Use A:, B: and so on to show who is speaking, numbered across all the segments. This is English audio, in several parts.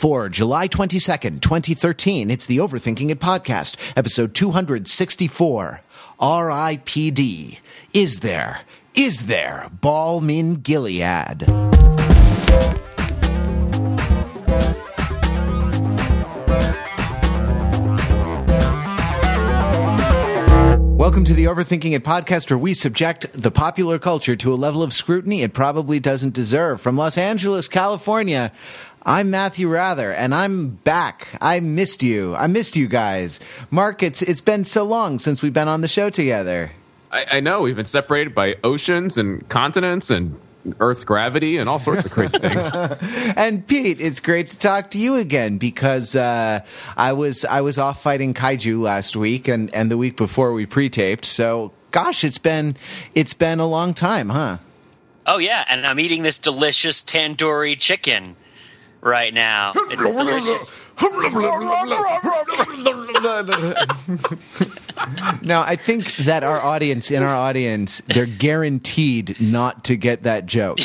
A: For July 22nd, 2013, it's the Overthinking It podcast, episode 264. R.I.P.D. Is there, is there Balm in Gilead? Welcome to the Overthinking It podcast, where we subject the popular culture to a level of scrutiny it probably doesn't deserve. From Los Angeles, California, I'm Matthew Wrather, and I'm back. I missed you. I missed you guys. Mark, it's it's been so long since we've been on the show together.
B: I, I know we've been separated by oceans and continents and Earth's gravity and all sorts of crazy things.
A: and Pete, it's great to talk to you again because uh, I was I was off fighting kaiju last week and, and the week before we pre-taped. So, gosh, it's been it's been a long time, huh?
C: Oh yeah, and I'm eating this delicious tandoori chicken right now. It's delicious.
A: now, I think that our audience, in our audience, they're guaranteed not to get that joke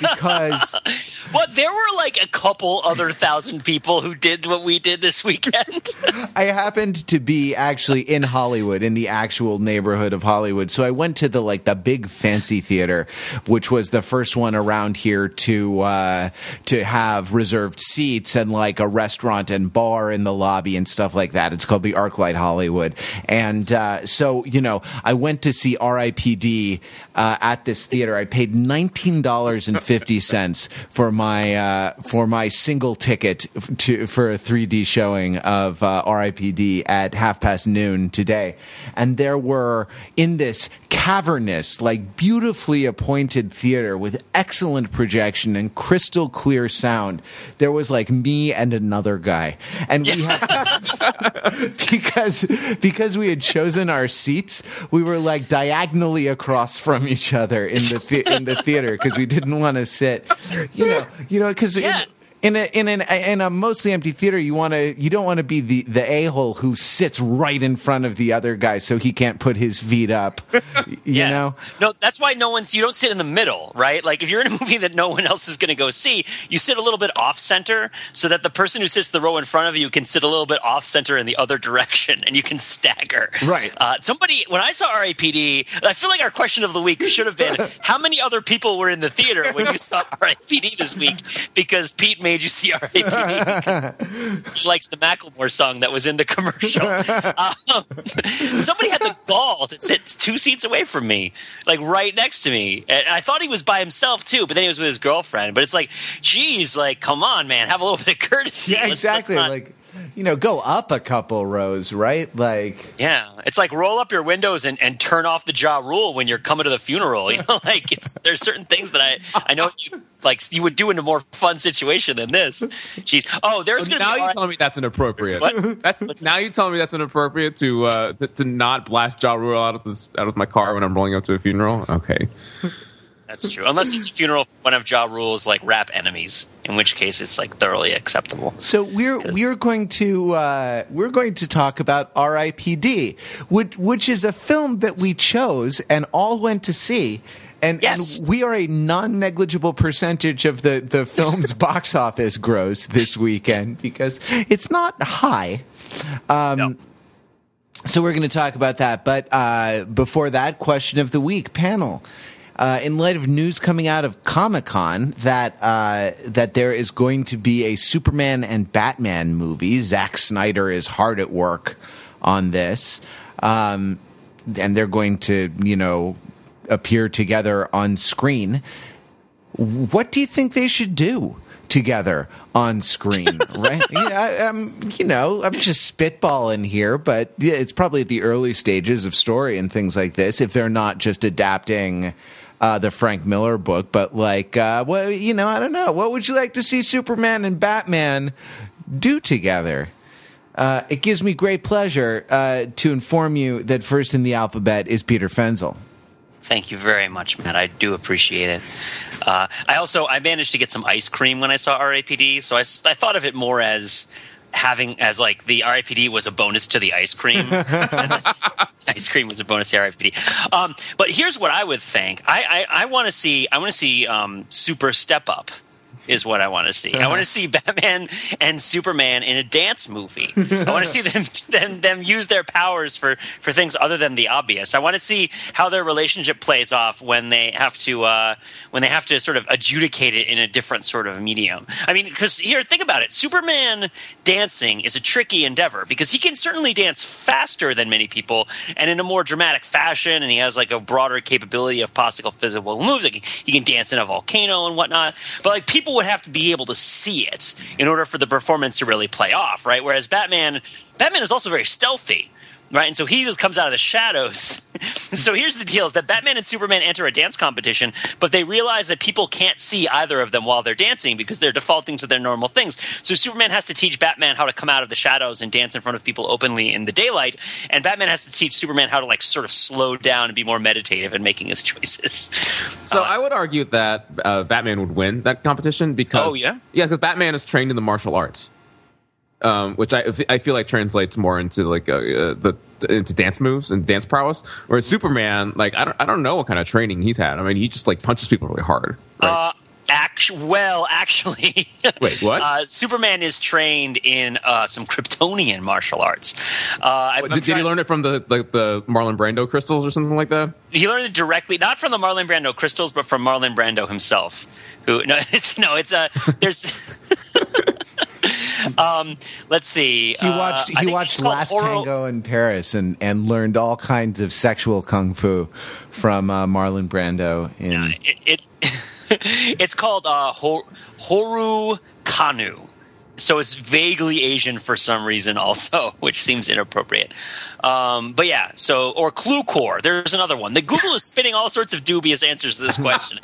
A: because.
C: But there were like a couple other thousand people who did what we did this weekend.
A: I happened to be actually in Hollywood, in the actual neighborhood of Hollywood. So I went to the like the big fancy theater, which was the first one around here to uh, to have reserved seats and like a restaurant and bar in the lobby and stuff like that. It's called the ArcLight Hollywood, and uh, so you know I went to see R.I.P.D. Uh, at this theater. I paid nineteen dollars and fifty cents for my uh, for my single ticket to for a 3D showing of uh, R.I.P.D. at half past noon today, and there were in this cavernous, like beautifully appointed theater with excellent projection and crystal clear sound. There was like me and another guy, and we had because because we had chosen our seats, we were like diagonally across from each other in the, in the theater because we didn't want to sit, you know, you know, because.
C: Yeah.
A: In a in an in a mostly empty theater, you want to you don't want to be the the a hole who sits right in front of the other guy so he can't put his feet up. You
C: yeah.
A: know,
C: No, that's why no one's. You don't sit in the middle, right? Like if you're in a movie that no one else is going to go see, you sit a little bit off center so that the person who sits the row in front of you can sit a little bit off center in the other direction, and you can stagger.
A: Right.
C: Uh, somebody, when I saw RAPD, I feel like our question of the week should have been: How many other people were in the theater when you saw RAPD this week? Because Pete made you see RAPD. he likes the Macklemore song that was in the commercial. Um, somebody had the gall to sit two seats away from me, like right next to me. And I thought he was by himself too, but then he was with his girlfriend. But it's like, geez, like, come on, man, have a little bit of courtesy.
A: yeah,
C: Let's-
A: exactly.
C: let's not-
A: like you know, go up a couple rows, right? Like
C: yeah, it's like roll up your windows and, and turn off the Ja Rule when you're coming to the funeral. You know, like it's there's certain things that I I know you like you would do in a more fun situation than this. Jeez. Oh, there's gonna
B: now
C: be
B: you're telling me that's inappropriate.
C: What?
B: That's now you're telling me that's inappropriate to uh, to, to not blast Ja Rule out of this out of my car when I'm rolling up to a funeral. Okay,
C: That's true. Unless it's a funeral for one of Ja Rule's like rap enemies, in which case it's like thoroughly acceptable.
A: So we're we're going to uh, we're going to talk about R.I.P.D., which which is a film that we chose and all went to see. And,
C: Yes.
A: and we are a non-negligible percentage of the, the film's box office gross this weekend because it's not high. Um,
C: No.
A: So we're going to talk about that. But uh, before that, question of the week panel. Uh, in light of news coming out of Comic Con that uh, that there is going to be a Superman and Batman movie, Zack Snyder is hard at work on this, um, and they're going to you know appear together on screen. What do you think they should do together on screen? right? Yeah, I, I'm, you know, I'm just spitballing here, but yeah, it's probably at the early stages of story and things like this. If they're not just adapting uh, the Frank Miller book, but like, uh, well, you know, I don't know. What would you like to see Superman and Batman do together? Uh, it gives me great pleasure uh, to inform you that first in the alphabet is Peter Fenzel.
C: Thank you very much, Matt. I do appreciate it. Uh, I also I managed to get some ice cream when I saw RAPD, so I, I thought of it more as having as like the RIPD was a bonus to the ice cream. ice cream was a bonus to the RIPD. Um, but here's what I would think. I I, I want to see I want to see um, Super Step Up. is what I want to see. I want to see Batman and Superman in a dance movie. I want to see them, them them use their powers for for things other than the obvious. I want to see how their relationship plays off when they have to uh, when they have to sort of adjudicate it in a different sort of medium. I mean, because here, think about it. Superman dancing is a tricky endeavor because he can certainly dance faster than many people and in a more dramatic fashion, and he has like a broader capability of possible physical moves. Like he can dance in a volcano and whatnot. But like people would have to be able to see it in order for the performance to really play off, right? Whereas Batman, Batman is also very stealthy right? And so he just comes out of the shadows. so here's the deal: is that Batman and Superman enter a dance competition, but they realize that people can't see either of them while they're dancing because they're defaulting to their normal things. So Superman has to teach Batman how to come out of the shadows and dance in front of people openly in the daylight, and Batman has to teach Superman how to like sort of slow down and be more meditative in making his choices.
B: So uh, I would argue that uh, Batman would win that competition because
C: oh yeah
B: yeah because Batman is trained in the martial arts um, which I, I feel like translates more into like uh, uh, the into dance moves and dance prowess. Whereas Superman, like I don't I don't know what kind of training he's had. I mean, he just like punches people really hard. Right?
C: Uh, well, actually,
B: wait, what?
C: Uh, Superman is trained in uh, some Kryptonian martial arts. Uh,
B: did, did, he learn it from the, the, the Marlon Brando crystals or something like that?
C: He learned it directly, not from the Marlon Brando crystals, but from Marlon Brando himself. Who? No, it's no, it's a there's. um, let's see.
A: He watched. Uh, he watched Last Oro- Tango in Paris and and learned all kinds of sexual kung fu from uh, Marlon Brando. In
C: uh, it, it it's called uh, Hor- Horu Kanu so it's vaguely Asian for some reason, also, which seems inappropriate. Um, but yeah, so or Klurkor. There's another one. The Google is spitting all sorts of dubious answers to this question.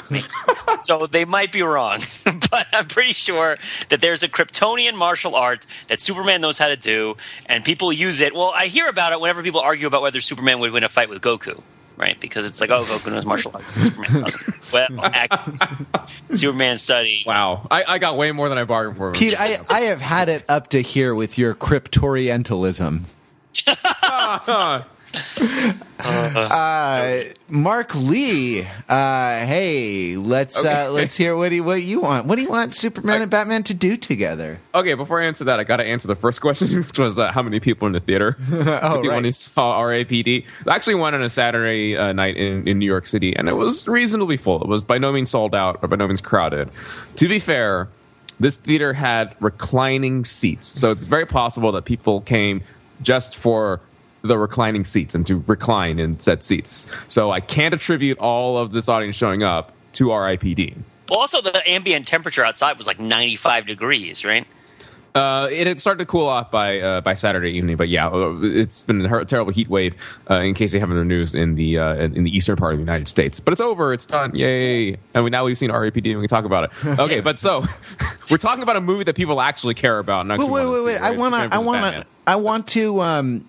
C: so they might be wrong, but I'm pretty sure that there's a Kryptonian martial art that Superman knows how to do, and people use it. Well, I hear about it whenever people argue about whether Superman would win a fight with Goku right? Because it's like, oh, Goku knows martial arts. Superman doesn't. well, Superman study.
B: Wow, I, I, got way more than I bargained for.
A: Pete, I, I have had it up to here with your cryptorientalism. uh, Mark Lee, uh, hey, let's uh, okay. uh, let's hear what do you, what you want. What do you want Superman I, and Batman to do together?
B: Okay, before I answer that, I got to answer the first question, which was uh, how many people in the theater?
A: oh, right.
B: When he saw R.A.P.D. I actually went on a Saturday uh, night in, in New York City, and it was reasonably full. It was by no means sold out or by no means crowded. To be fair, this theater had reclining seats, so it's very possible that people came just for the reclining seats and to recline in said seats. So I can't attribute all of this audience showing up to RIPD.
C: Well, also the ambient temperature outside was like 95 degrees, right?
B: Uh, it had started to cool off by uh, by Saturday evening, but yeah, uh, it's been a terrible heat wave. Uh, in case you haven't the news in the uh, in the eastern part of the United States, but it's over, it's done, yay! And we, now we've seen RAPD, and we can talk about it. Okay, but so we're talking about a movie that people actually care about. wait,
A: wait, wait, wait! I want to, I want to, I want to. Um,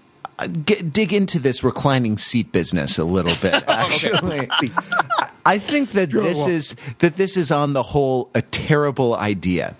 A: Get, dig into this reclining seat business a little bit. Actually, I think that this is that this is on the whole a terrible idea.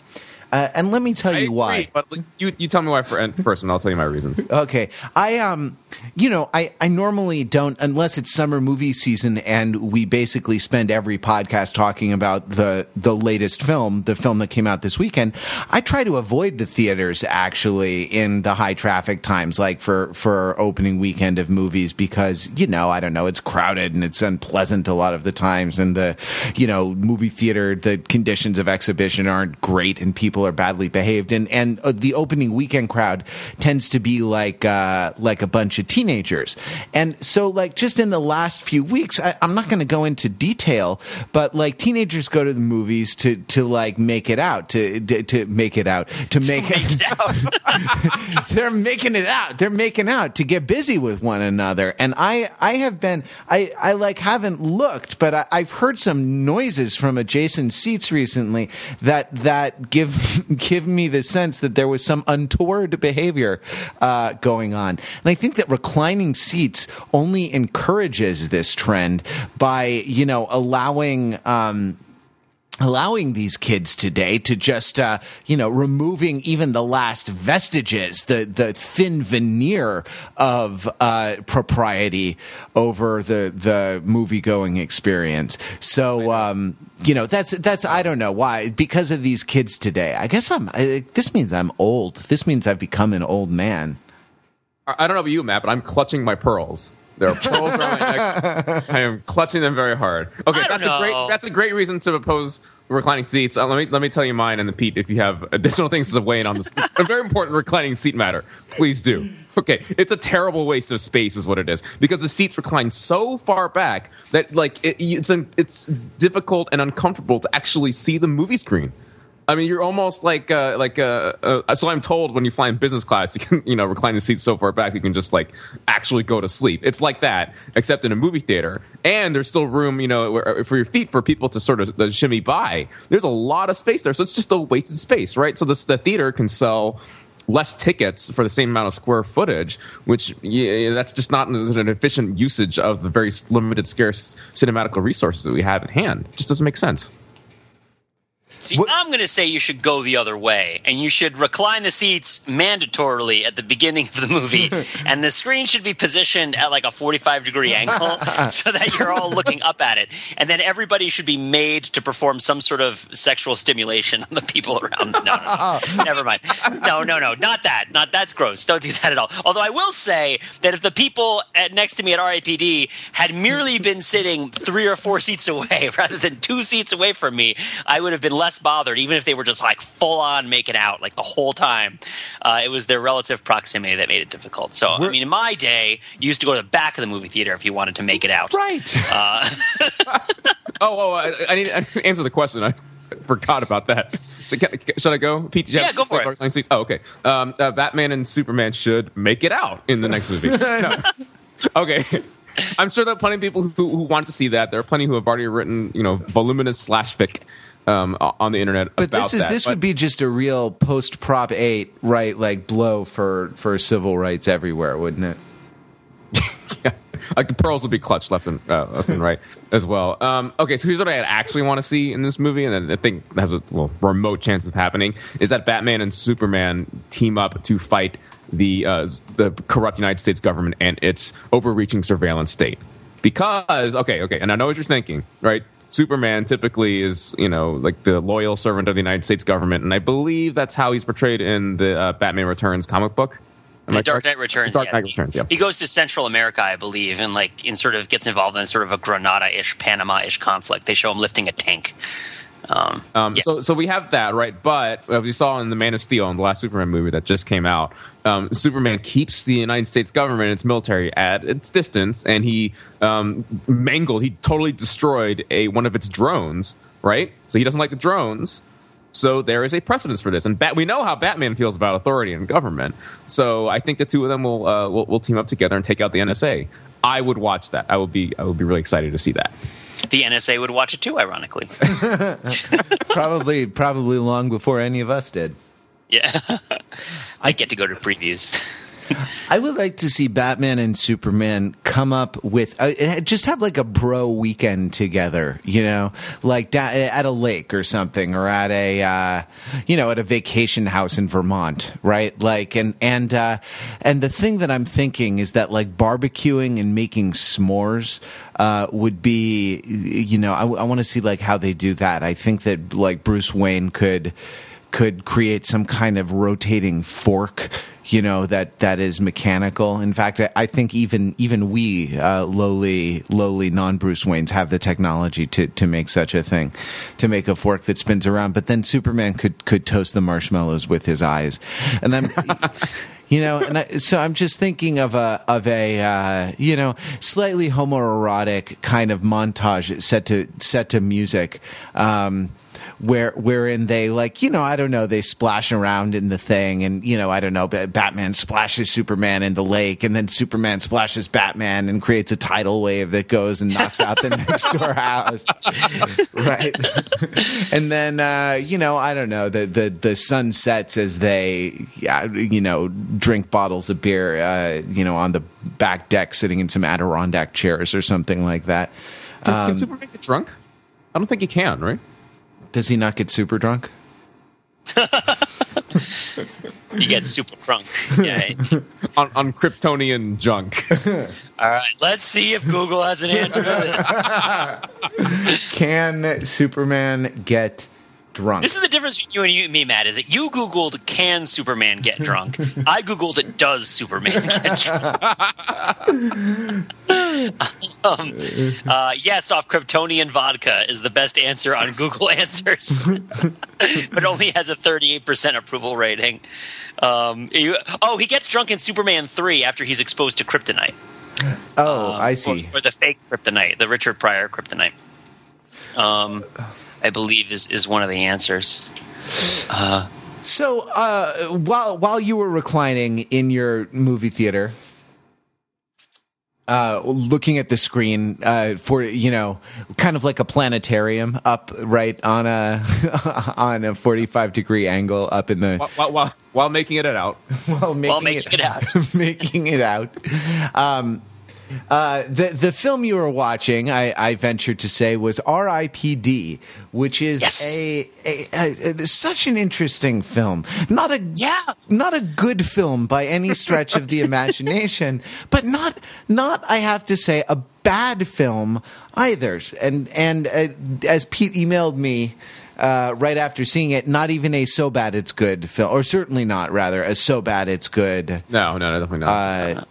A: Uh, and let me tell you why.
B: But you, you tell me why first, and I'll tell you my reasons.
A: Okay, I um, you know, I I normally don't unless it's summer movie season, and we basically spend every podcast talking about the the latest film, the film that came out this weekend. I try to avoid the theaters actually in the high traffic times, like for for opening weekend of movies, because you know, I don't know, it's crowded and it's unpleasant a lot of the times, and the you know movie theater the conditions of exhibition aren't great, and people people are badly behaved, and and uh, the opening weekend crowd tends to be like uh, like a bunch of teenagers, and so like just in the last few weeks, I, I'm not going to go into detail, but like teenagers go to the movies to to like make it out to to, to make it out to make,
C: make it, out.
A: they're making it out. They're making out to get busy with one another, and I I have been I I like haven't looked, but I, I've heard some noises from adjacent seats recently that that give give me the sense that there was some untoward behavior uh, going on. And I think that reclining seats only encourages this trend by, you know, allowing. Um, allowing these kids today to just uh, you know removing even the last vestiges the the thin veneer of uh, propriety over the the movie going experience. So um, you know that's that's I don't know why because of these kids today. I guess I'm I, this means I'm old. This means I've become an old man.
B: I don't know about you Matt but I'm clutching my pearls there are pearls around my neck. I am clutching them very hard. Okay, that's
C: know.
B: a great that's a great reason to oppose reclining seats. Uh, let me let me tell you mine and the Pete if you have additional things to weigh in on this a very important reclining seat matter. Please do. Okay, it's a terrible waste of space, is what it is, because the seats recline so far back that like it, it's it's difficult and uncomfortable to actually see the movie screen. I mean, you're almost like uh, like uh, uh, so. I'm told when you fly in business class, you can you know recline the seat so far back you can just like actually go to sleep. It's like that, except in a movie theater, and there's still room you know for your feet for people to sort of shimmy by. There's a lot of space there, so it's just a wasted space, right? So the theater can sell less tickets for the same amount of square footage, which yeah, that's just not an efficient usage of the very limited, scarce cinematical resources that we have at hand. It just doesn't make sense.
C: See, what? I'm going to say you should go the other way, and you should recline the seats mandatorily at the beginning of the movie, and the screen should be positioned at like a 45 degree angle so that you're all looking up at it, and then everybody should be made to perform some sort of sexual stimulation on the people around. No, no, no. never mind. No, no, no, not that. Not that's gross. Don't do that at all. Although I will say that if the people at, next to me at RIPD had merely been sitting three or four seats away rather than two seats away from me, I would have been less bothered, even if they were just like full on making out like the whole time. Uh, it was their relative proximity that made it difficult. So, we're, I mean, in my day, you used to go to the back of the movie theater if you wanted to make it out.
A: Right.
C: Uh,
B: oh, oh, I, I, need, I, need, to answer the question. I forgot about that. So can, should I go?
C: Pete, yeah, go for it.
B: Oh, okay. Um, uh, Batman and Superman should make it out in the next movie. no. Okay. I'm sure there are plenty of people who, who want to see that. There are plenty who have already written, you know, voluminous slash fic um, on the internet.
A: But this is
B: that.
A: this
B: but,
A: would be just a real post Prop Eight, right? Like blow for for civil rights everywhere, wouldn't it?
B: yeah. Like the pearls would be clutched left and uh, left and right as well. Um, okay, so here's what I actually want to see in this movie, and I think that has a well remote chance of happening is that Batman and Superman team up to fight the uh, the corrupt United States government and its overreaching surveillance state. Because okay, okay, and I know what you're thinking, right? Superman typically is, you know, like the loyal servant of the United States government, and I believe that's how he's portrayed in the uh, Batman Returns comic book.
C: The Dark Knight Returns.
B: Dark
C: yes.
B: Knight Returns. Yeah.
C: He goes to Central America, I believe, and like in sort of gets involved in sort of a Granada-ish, Panama-ish conflict. They show him lifting a tank.
B: Um, um, yeah. So, so we have that right, but as we saw in the Man of Steel, in the last Superman movie that just came out, um, Superman keeps the United States government, and its military, at its distance, and he um, mangled, he totally destroyed a one of its drones. Right, so he doesn't like the drones. So there is a precedence for this, and Bat- we know how Batman feels about authority and government. So I think the two of them will, uh, will will team up together and take out the NSA. I would watch that. I would be I would be really excited to see that.
C: The NSA would watch it too, ironically.
A: probably, probably long before any of us did.
C: Yeah, I get to go to previews.
A: I would like to see Batman and Superman come up with uh, just have like a bro weekend together, you know, like da- at a lake or something, or at a uh, you know at a vacation house in Vermont, right? Like and and uh, and the thing that I'm thinking is that like barbecuing and making s'mores uh, would be, you know, I, I want to see like how they do that. I think that like Bruce Wayne could could create some kind of rotating fork you know that that is mechanical. In fact, I think even even we uh, lowly lowly non Bruce Waynes have the technology to to make such a thing, to make a fork that spins around. But then Superman could could toast the marshmallows with his eyes, and I'm. you know and I, so i'm just thinking of a of a uh, you know slightly homoerotic kind of montage set to set to music um, where wherein they like you know I don't know they splash around in the thing and you know I don't know Batman splashes Superman in the lake and then Superman splashes Batman and creates a tidal wave that goes and knocks out the next door house right and then uh, you know I don't know the the the sun sets as they yeah, you know drink bottles of beer uh, you know on the back deck sitting in some Adirondack chairs or something like that.
B: Can, um, can Superman get drunk? I don't think he can, right?
A: Does he not get super drunk?
C: You get super drunk. Yeah.
B: on, on Kryptonian junk.
C: All right. Let's see if Google has an answer to this.
A: Can Superman get drunk?
C: This is the difference between you and you and me, Matt. Is that you Googled "Can Superman get drunk"? I Googled it. Does Superman get drunk? um, uh, yes, off Kryptonian vodka is the best answer on Google Answers, but only has a 38% approval rating. Um, you- oh, he gets drunk in Superman 3 after he's exposed to kryptonite.
A: oh,
C: Um,
A: I see.
C: Or, or the fake kryptonite, the Richard Pryor kryptonite. Um, I believe is, is one of the answers.
A: So, uh, while while you were reclining in your movie theater, uh, looking at the screen uh, for you know, kind of like a planetarium up right on a on a forty five degree angle up in the
B: while, while, while, while making it out.
A: while making,
C: While making it out.
A: making it out. Um, uh, the the film you were watching, I, I venture to say, was R.I.P.D., which is
C: Yes.
A: a, a, a, a- such an interesting film. Not a
C: Yeah.
A: not a good film by any stretch of the imagination, but not not I have to say a bad film either. And and uh, as Pete emailed me. Uh, right after seeing it, not even a so bad it's good film, or certainly not, rather, a so bad it's good
B: No, no, no, definitely not.
A: uh,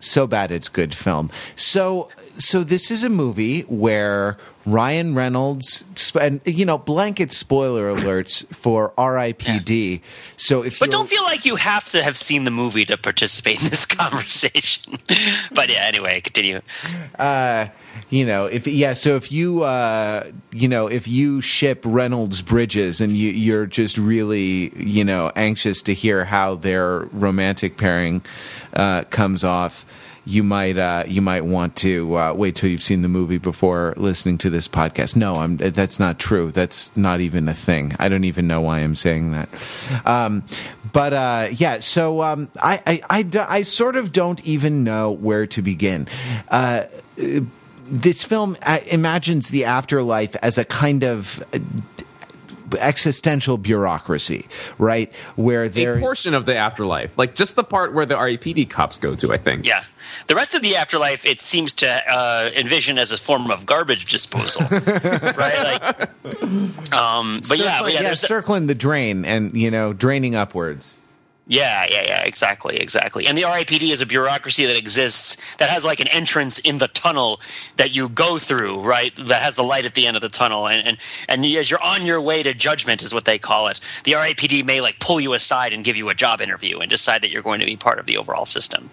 A: so bad it's good film. So so this is a movie where Ryan Reynolds and you know blanket spoiler alerts for R.I.P.D. So if
C: But don't feel like you have to have seen the movie to participate in this conversation. but yeah, anyway, continue.
A: uh, you know if yeah so if you uh, you know if you ship Reynolds Bridges and you, you're just really you know anxious to hear how their romantic pairing uh, comes off. You might uh, you might want to uh, wait till you've seen the movie before listening to this podcast. No, I'm that's not true. That's not even a thing. I don't even know why I'm saying that. Um, but uh, yeah, so um, I, I, I I sort of don't even know where to begin. This film uh, imagines the afterlife as a kind of uh, existential bureaucracy, right? Where
B: a portion of the afterlife, like just the part where the REPD cops go to, I think.
C: Yeah. The rest of the afterlife, it seems to uh, envision as a form of garbage disposal, right? Like, um, but yeah,
A: circling,
C: but yeah,
A: yeah, circling the drain and you know draining upwards.
C: Yeah, yeah, yeah, exactly, exactly. And the RIPD is a bureaucracy that exists that has like an entrance in the tunnel that you go through, right? That has the light at the end of the tunnel, and and and as you're on your way to judgment, is what they call it. The RIPD may like pull you aside and give you a job interview and decide that you're going to be part of the overall system.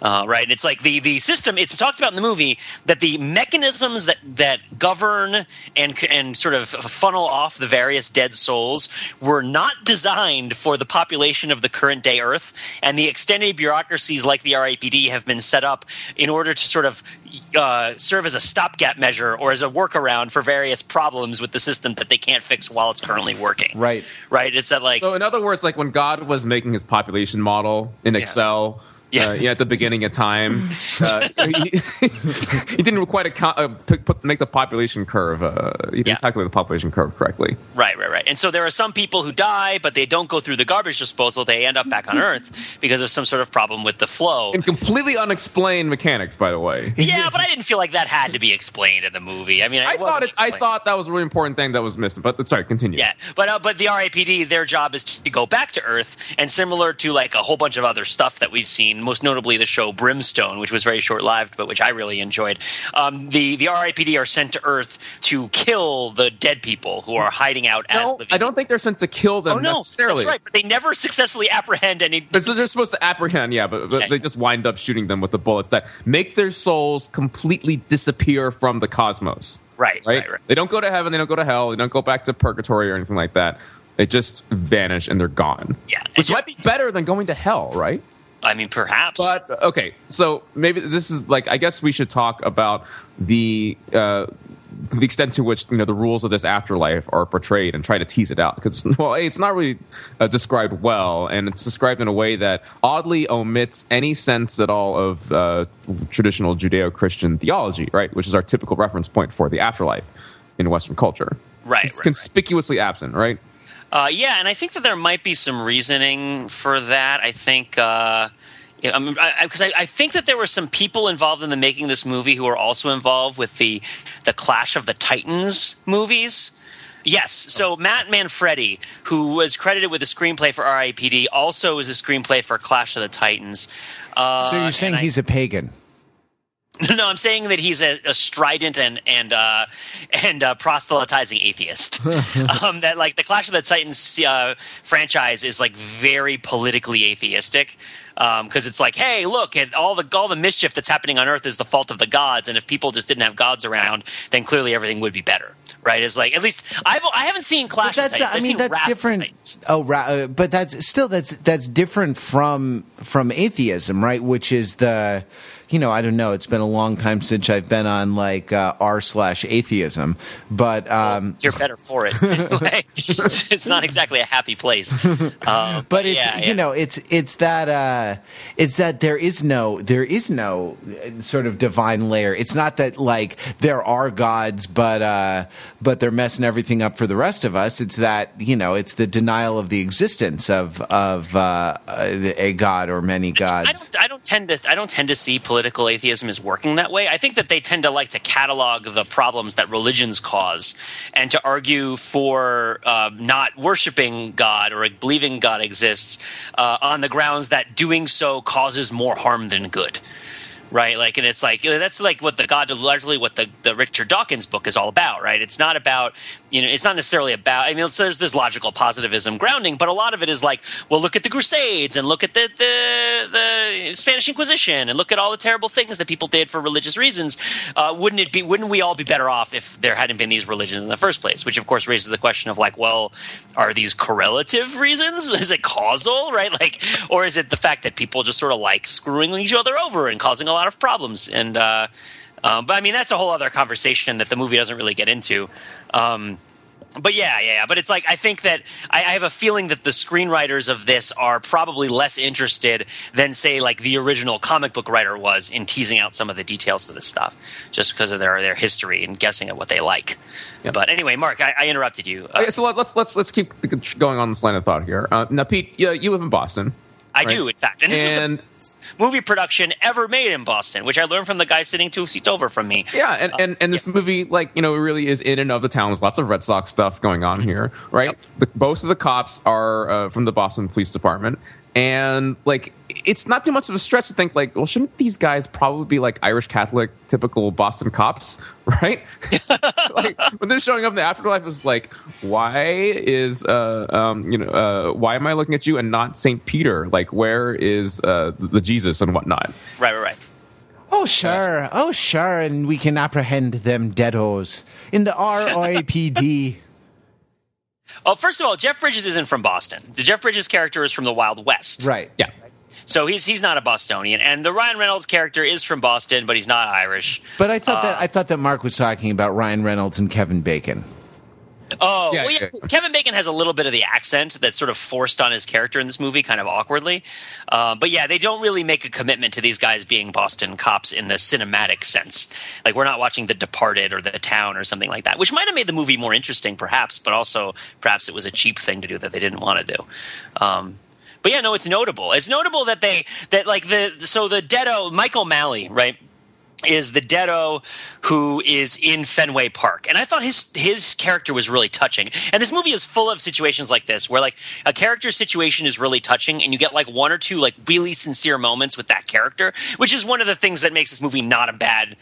C: Uh, right, and it's like the the system. It's talked about in the movie that the mechanisms that that govern and and sort of funnel off the various dead souls were not designed for the population of the current day Earth, and the extended bureaucracies like the RAPD have been set up in order to sort of uh, serve as a stopgap measure or as a workaround for various problems with the system that they can't fix while it's currently working.
A: Right.
C: right. It's that like
B: So, in other words, like when God was making his population model in Excel,
C: Yeah.
B: uh, yeah, at the beginning of time, uh, he, he didn't quite account, uh, put, put, make the population curve. Uh, he didn't
C: Yeah.
B: calculate the population curve correctly.
C: Right, right, right. And so there are some people who die, but they don't go through the garbage disposal. They end up back on Earth because of some sort of problem with the flow.
B: And completely unexplained mechanics, by the way.
C: Yeah, but I didn't feel like that had to be explained in the movie. I mean,
B: I thought it. I thought that was a really important thing that was missing. But sorry, continue.
C: Yeah, but uh, but the RAPD, their job is to go back to Earth, and similar to like a whole bunch of other stuff that we've seen, most notably the show Brimstone, which was very short lived, but which I really enjoyed. Um, the the RAPD are sent to Earth to kill the dead people who are hiding out as
B: No,
C: living.
B: I don't think they're sent to kill them
C: Oh no,
B: necessarily.
C: that's right. But they never successfully apprehend any.
B: But so they're supposed to apprehend, yeah, but, but
C: Yeah.
B: they just wind up shooting them with the bullets that make their souls completely disappear from the cosmos.
C: Right,
B: Right?
C: right, right.
B: They don't go to heaven, they don't go to hell, they don't go back to purgatory or anything like that. They just vanish and they're gone.
C: Yeah,
B: Which might be better than going to hell, right?
C: I mean, perhaps.
B: But okay, so maybe this is like I guess we should talk about the uh, the extent to which you know the rules of this afterlife are portrayed and try to tease it out because well, A, it's not really uh, described well, and it's described in a way that oddly omits any sense at all of uh, traditional Judeo-Christian theology, right? Which is our typical reference point for the afterlife in Western culture.
C: Right,
B: It's
C: right, right.
B: conspicuously absent, right?
C: Uh, yeah, and I think that there might be some reasoning for that. I think. Uh, yeah, I because I, I, I think that there were some people involved in the making of this movie who are also involved with the the Clash of the Titans movies. Yes, so Matt Manfredi, who was credited with the screenplay for R.I.P.D., also was a screenplay for Clash of the Titans. Uh,
A: so you're saying he's a pagan?
C: no, I'm saying that he's a, a strident and and uh, and uh, proselytizing atheist. um, that like the Clash of the Titans uh, franchise is like very politically atheistic because it's like, hey, look at all the all the mischief that's happening on Earth is the fault of the gods, and if people just didn't have gods around, then clearly everything would be better, right? It's like at least I've I haven't seen Clash.
A: But that's
C: of the Titans.
A: I mean that's different.
C: Titans.
A: Oh, ra- uh, but that's still that's that's different from from atheism, right? Which is the you know I don't know. It's been a long time since I've been on like uh, r slash atheism, but um,
C: You're better for it. It's not exactly a happy place. Um,
A: but it's
C: yeah, yeah.
A: you know it's it's that uh it's that there is no there is no uh, sort of divine layer it's not that like there are gods but uh but they're messing everything up for the rest of us it's that you know it's the denial of the existence of of uh a god or many
C: I
A: gods
C: don't, I don't tend to I don't tend to see political atheism is working that way. I think that they tend to like to catalog the problems that religions cause and to argue for uh, not worshiping God or believing God exists uh, on the grounds that doing so causes more harm than good. Right, like, and it's like that's like what the God, largely what the, the Richard Dawkins book is all about, right? It's not about, you know, it's not necessarily about. I mean, it's, there's this logical positivism grounding, but a lot of it is like, well, look at the Crusades and look at the the, the Spanish Inquisition and look at all the terrible things that people did for religious reasons. Uh, wouldn't it be? Wouldn't we all be better off if there hadn't been these religions in the first place? Which, of course, raises the question of like, well, are these correlative reasons? Is it causal, right? Like, or is it the fact that people just sort of like screwing each other over and causing a lot of problems? And uh, um, but I mean, that's a whole other conversation that the movie doesn't really get into. Um, but yeah, yeah, yeah. But it's like I think that I, I have a feeling that the screenwriters of this are probably less interested than say like the original comic book writer was in teasing out some of the details of this stuff, just because of their their history and guessing at what they like. But anyway, Mark, I, I interrupted you. Uh,
B: Okay, so let, let's let's let's keep going on this line of thought here. Uh, now, Pete, you, you live in Boston.
C: I
B: right?
C: do, in fact, and this
B: And-
C: was the best movie production ever made in Boston, which I learned from the guy sitting two seats over from me.
B: Yeah, and, and, and this movie, like, you know, really is in and of the town. There's lots of Red Sox stuff going on here, right?
C: Yep.
B: The, both of the cops are uh, from the Boston Police Department. And, like, it's not too much of a stretch to think, like, well, shouldn't these guys probably be, like, Irish Catholic, typical Boston cops, right? like, when they're showing up in the afterlife, it's like, why is, uh, um, you know, uh, why am I looking at you and not St. Peter? Like, where is uh, the Jesus and whatnot?
C: Right, right, right.
A: oh sure oh sure and we can apprehend them deados in the RIPD
C: Oh, first of all, Jeff Bridges isn't from Boston. The Jeff Bridges character is from the Wild West.
A: right
B: Yeah.
C: So he's he's not a Bostonian, and the Ryan Reynolds character is from Boston, but he's not Irish.
A: but I thought
C: Uh,
A: that I thought that Mark was talking about Ryan Reynolds and Kevin Bacon
C: Oh,
B: Yeah,
C: well, yeah,
B: yeah.
C: Kevin Bacon has a little bit of the accent that's sort of forced on his character in this movie, kind of awkwardly. Um, but yeah, they don't really make a commitment to these guys being Boston cops in the cinematic sense. Like we're not watching The Departed or The Town or something like that, which might have made the movie more interesting, perhaps. But also, perhaps it was a cheap thing to do that they didn't want to do. Um, but yeah, no, it's notable. It's notable that they that like the so the Deado Mike O'Malley, right? Is the Deado who is in Fenway Park. And I thought his his character was really touching. And this movie is full of situations like this where like a character situation is really touching and you get like one or two like really sincere moments with that character, which is one of the things that makes this movie not a bad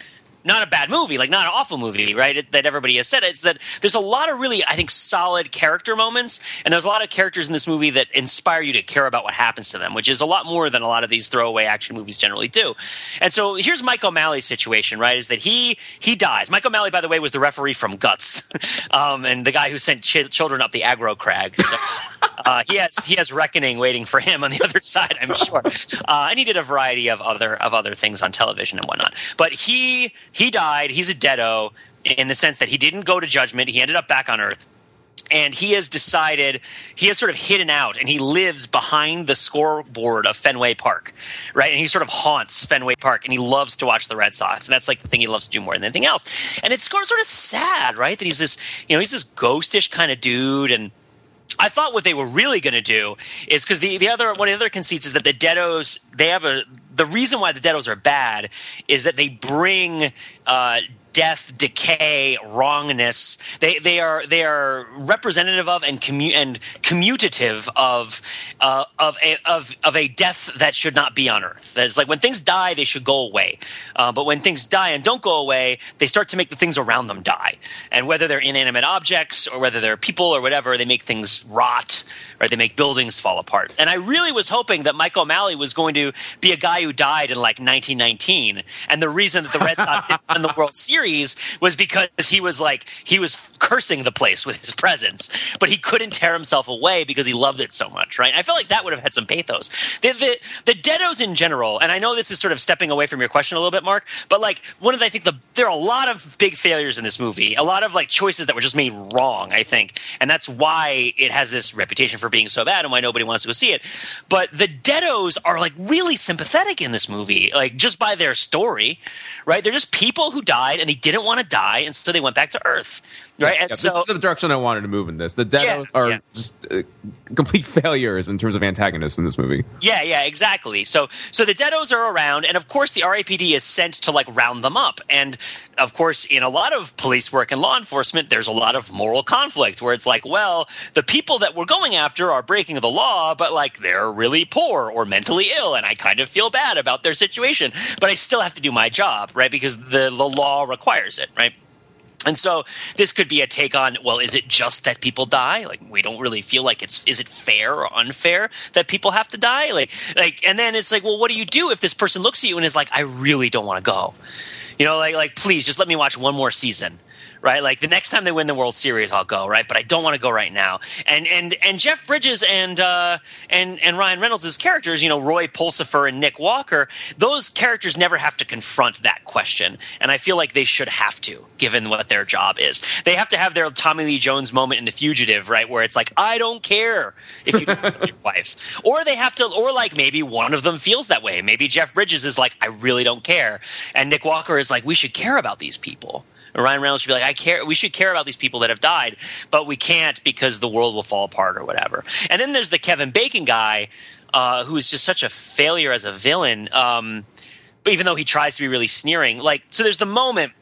C: not a bad movie, like not an awful movie, right? It, that everybody has said. It's that there's a lot of really, I think, solid character moments, and there's a lot of characters in this movie that inspire you to care about what happens to them, which is a lot more than a lot of these throwaway action movies generally do. And so here's Mike O'Malley's situation, right? Is that he he dies. Mike O'Malley, by the way, was the referee from Guts, um, and the guy who sent ch- children up the aggro crag. So, uh, he has he has reckoning waiting for him on the other side, I'm sure. Uh, and he did a variety of other of other things on television and whatnot. But he he died. He's a deado in the sense that he didn't go to judgment. He ended up back on Earth. and he has decided he has sort of hidden out and he lives behind the scoreboard of Fenway Park, right? And he sort of haunts Fenway Park and he loves to watch the Red Sox. And that's like the thing he loves to do more than anything else. And it's sort of sad, right? That he's this, you know, he's this ghostish kind of dude and I thought what they were really going to do is because the, the other one of the other conceits is that the Deados they have a the reason why the Deados are bad is that they bring uh, death, decay, wrongness. They they are they are representative of and commu- and commutative of uh, of a of of a death that should not be on Earth. It's like when things die, they should go away. Uh, but when things die and don't go away, they start to make the things around them die. And whether they're inanimate objects or whether they're people or whatever, they make things rot right? They make buildings fall apart. And I really was hoping that Mike O'Malley was going to be a guy who died in like 1919. And the reason that the Red Sox didn't win the World Series was because he was like, he was cursing the place with his presence, but he couldn't tear himself away because he loved it so much, right? I feel like that would have had some pathos. The, the, the Deados in general, and I know this is sort of stepping away from your question a little bit, Mark, but like one of the, I think the, there are a lot of big failures in this movie, a lot of like choices that were just made wrong, I think. And that's why it has this reputation for for being so bad and why nobody wants to go see it. But the Deados are like really sympathetic in this movie, like just by their story, right? They're just people who died and they didn't want to die, and so they went back to Earth right?
B: Yeah,
C: and
B: yeah,
C: so
B: this is the direction I wanted to move in this. The Deados
C: Yeah,
B: are just uh, complete failures in terms of antagonists in this movie.
C: Yeah, yeah, exactly. So, so the Deados are around, and of course, the RAPD is sent to like round them up. And of course, in a lot of police work and law enforcement, there's a lot of moral conflict where it's like, well, the people that we're going after are breaking the law, but like they're really poor or mentally ill, and I kind of feel bad about their situation, but I still have to do my job, right? Because the, the law requires it, right? And so this could be a take on well, is it just that people die? Like we don't really feel like it's is it fair or unfair that people have to die? Like like and then it's like, well, what do you do if this person looks at you and is like, I really don't want to go? You know, like like please just let me watch one more season. Right, like the next time they win the World Series, I'll go. Right, but I don't want to go right now. And and and Jeff Bridges and uh, and and Ryan Reynolds' characters, you know, Roy Pulsipher and Nick Walker, those characters never have to confront that question, and I feel like they should have to, given what their job is. They have to have their Tommy Lee Jones moment in The Fugitive, right, where it's like, I don't care if you your wife, or they have to, or like maybe one of them feels that way. Maybe Jeff Bridges is like, I really don't care, and Nick Walker is like, we should care about these people. Ryan Reynolds should be like, I care. We should care about these people that have died, but we can't because the world will fall apart or whatever. And then there's the Kevin Bacon guy, uh, who is just such a failure as a villain. Um, but even though he tries to be really sneering, like so, there's the moment.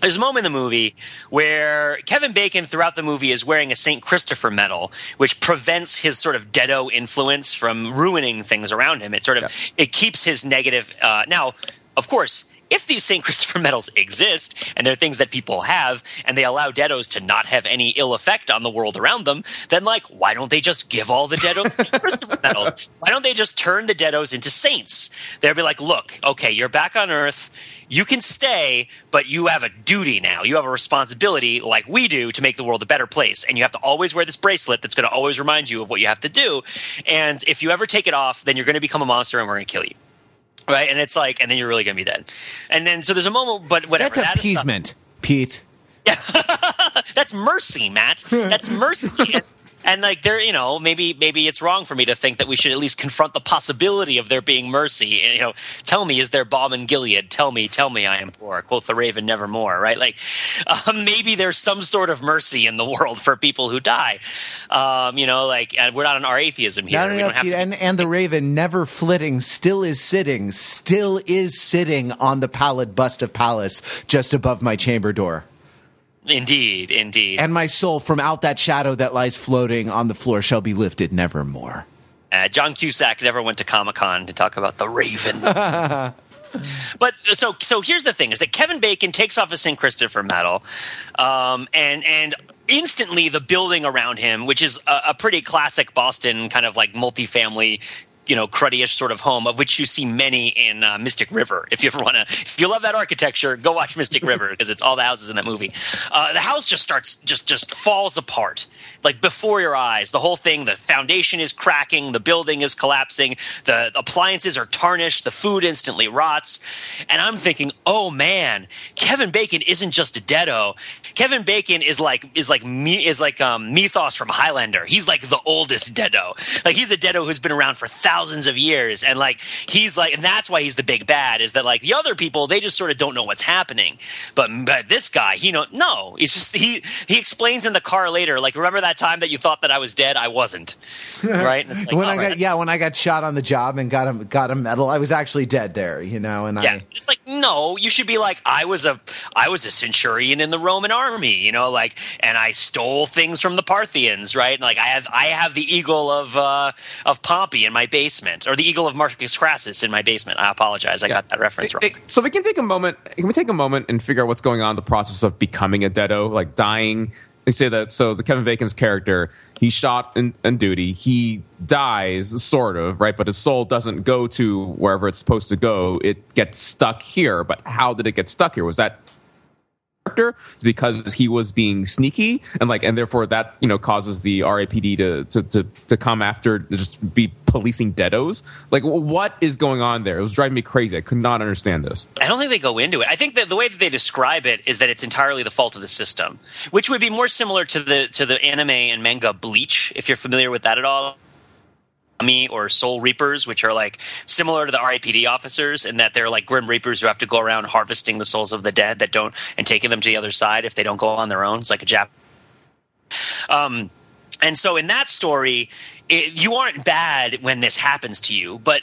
C: There's a moment in the movie where Kevin Bacon, throughout the movie, is wearing a St. Christopher medal, which prevents his sort of deado influence from ruining things around him. It sort of
B: Yeah.
C: it keeps his negative. Uh, now, of course, if these St. Christopher medals exist and they're things that people have and they allow deados to not have any ill effect on the world around them, then like why don't they just give all the deados St. Christopher medals? Why don't they just turn the deados into saints? They'll be like, look, okay, you're back on Earth. You can stay, but you have a duty now. You have a responsibility, like we do, to make the world a better place. And you have to always wear this bracelet that's going to always remind you of what you have to do. And if you ever take it off, then you're going to become a monster and we're going to kill you. Right? And it's like, and then you're really going to be dead. And then, so there's a moment, but whatever.
A: That's
C: that
A: appeasement, Pete. Yeah.
C: That's mercy, Matt. That's mercy. and, like there, you know, maybe maybe it's wrong for me to think that we should at least confront the possibility of there being mercy. You know, tell me, is there balm in Gilead? Tell me, tell me, I am poor. Quoth the raven, nevermore. Right? Like um, maybe there's some sort of mercy in the world for people who die. Um, you know, like and we're not on our atheism here.
A: No, no,
C: we have to.
A: and, and the raven, never flitting, still is sitting, still is sitting on the pallid bust of Pallas just above my chamber door.
C: Indeed, indeed.
A: And my soul from out that shadow that lies floating on the floor shall be lifted nevermore.
C: Uh, John Cusack never went to Comic Con to talk about the Raven. but so so here's the thing: is that Kevin Bacon takes off his St. Christopher medal, um, and and instantly the building around him, which is a, a pretty classic Boston kind of like multifamily. You know, cruddyish sort of home, of which you see many in uh, Mystic River. If you ever want to, if you love that architecture, go watch Mystic River because it's all the houses in that movie. Uh, the house just starts, just just falls apart like before your eyes. The whole thing, the foundation is cracking, the building is collapsing, the appliances are tarnished, the food instantly rots. And I'm thinking, oh man, Kevin Bacon isn't just a deado. Kevin Bacon is like is like me is like um, Methos from Highlander. He's like the oldest deado. Like he's a deado who's been around for thousands of years, and like he's like, and that's why he's the big bad. Is that like the other people they just sort of don't know what's happening, but but this guy, he know no, it's just he he explains in the car later. Like remember that time that you thought that I was dead? I wasn't. Right?
A: Like, when I got yeah, when I got shot on the job and got a got a medal, I was actually dead there. You know, and
C: yeah,
A: I
C: it's like no, you should be like I was a I was a centurion in the Roman army. You know, like and I stole things from the Parthians. Right? And like I have I have the eagle of uh, of Pompey in my basement, or the eagle of Marcus Crassus in my basement. I apologize, I yeah. got that reference wrong.
B: So we can take a moment. Can we take a moment and figure out what's going on in the process of becoming a deado, like dying? They say that so the Kevin Bacon's character, he shot in, in duty, he dies, sort of, right? But his soul doesn't go to wherever it's supposed to go. It gets stuck here. But how did it get stuck here? Was that character because he was being sneaky and like and therefore that you know causes the RIPD to to to, to come after just be policing deados like what is going on there? It was driving me crazy. I could not understand this.
C: I don't think they go into it. I think that the way that they describe it is that it's entirely the fault of the system which would be more similar to the to the anime and manga bleach if you're familiar with that at all or Soul Reapers, which are like similar to the RIPD officers in that they're like Grim Reapers who have to go around harvesting the souls of the dead that don't and taking them to the other side if they don't go on their own. It's like a Jap. Um, and so in that story, it, you aren't bad when this happens to you, but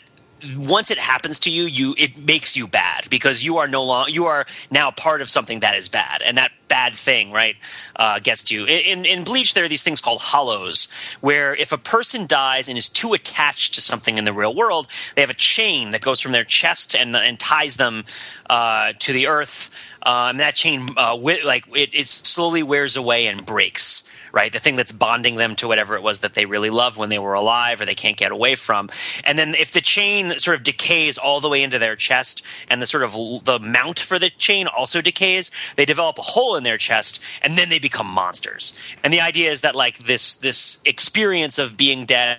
C: once it happens to you, you it makes you bad because you are no longer you are now part of something that is bad, and that bad thing right uh, gets to you. In, in Bleach, there are these things called hollows, where if a person dies and is too attached to something in the real world, they have a chain that goes from their chest and and ties them uh, to the earth. Um, that chain, uh, like it, it slowly wears away and breaks right? The thing that's bonding them to whatever it was that they really loved when they were alive or they can't get away from. And then if the chain sort of decays all the way into their chest and the sort of the mount for the chain also decays, they develop a hole in their chest and then they become monsters. And the idea is that like this this experience of being dead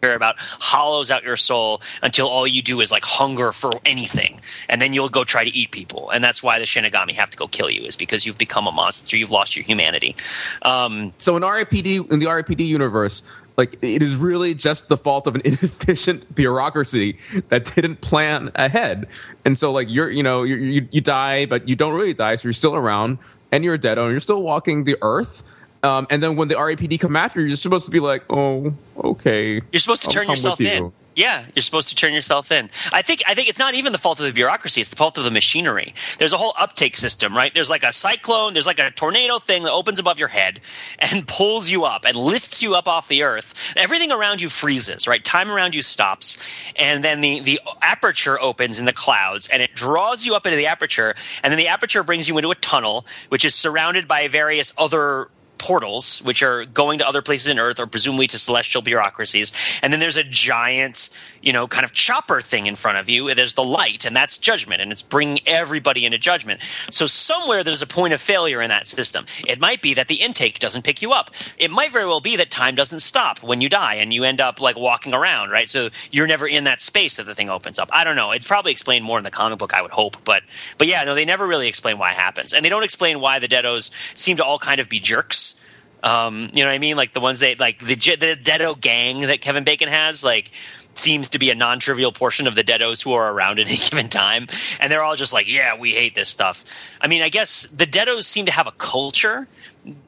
C: care about hollows out your soul until all you do is like hunger for anything. And then you'll go try to eat people. And that's why the shinigami have to go kill you is because you've become a monster. You've lost your humanity. Um,
B: so in RIPD in the RIPD universe like it is really just the fault of an inefficient bureaucracy that didn't plan ahead. And so like you're you know you you, die but you don't really die so you're still around and you're a dead and you're still walking the earth um, and then when the RIPD come after you, you're supposed to be like, oh, okay.
C: You're supposed to I'll turn yourself in. Yeah, you're supposed to turn yourself in. I think I think it's not even the fault of the bureaucracy; it's the fault of the machinery. There's a whole uptake system, right? There's like a cyclone, there's like a tornado thing that opens above your head and pulls you up and lifts you up off the earth. Everything around you freezes, right? Time around you stops, and then the the aperture opens in the clouds and it draws you up into the aperture, and then the aperture brings you into a tunnel, which is surrounded by various other portals, which are going to other places in Earth or presumably to celestial bureaucracies. And then there's a giant, you know, kind of chopper thing in front of you. There's the light, and that's judgment, and it's bringing everybody into judgment. So somewhere there's a point of failure in that system. It might be that the intake doesn't pick you up. It might very well be that time doesn't stop when you die, and you end up like walking around, right? So you're never in that space that the thing opens up. I don't know. It's probably explained more in the comic book, I would hope, but but yeah, no, they never really explain why it happens, and they don't explain why the Deados seem to all kind of be jerks um, you know what I mean? Like the ones they like the the Deado gang that Kevin Bacon has, like seems to be a non-trivial portion of the deados who are around at any given time and they're all just like yeah we hate this stuff. I mean i guess the deados seem to have a culture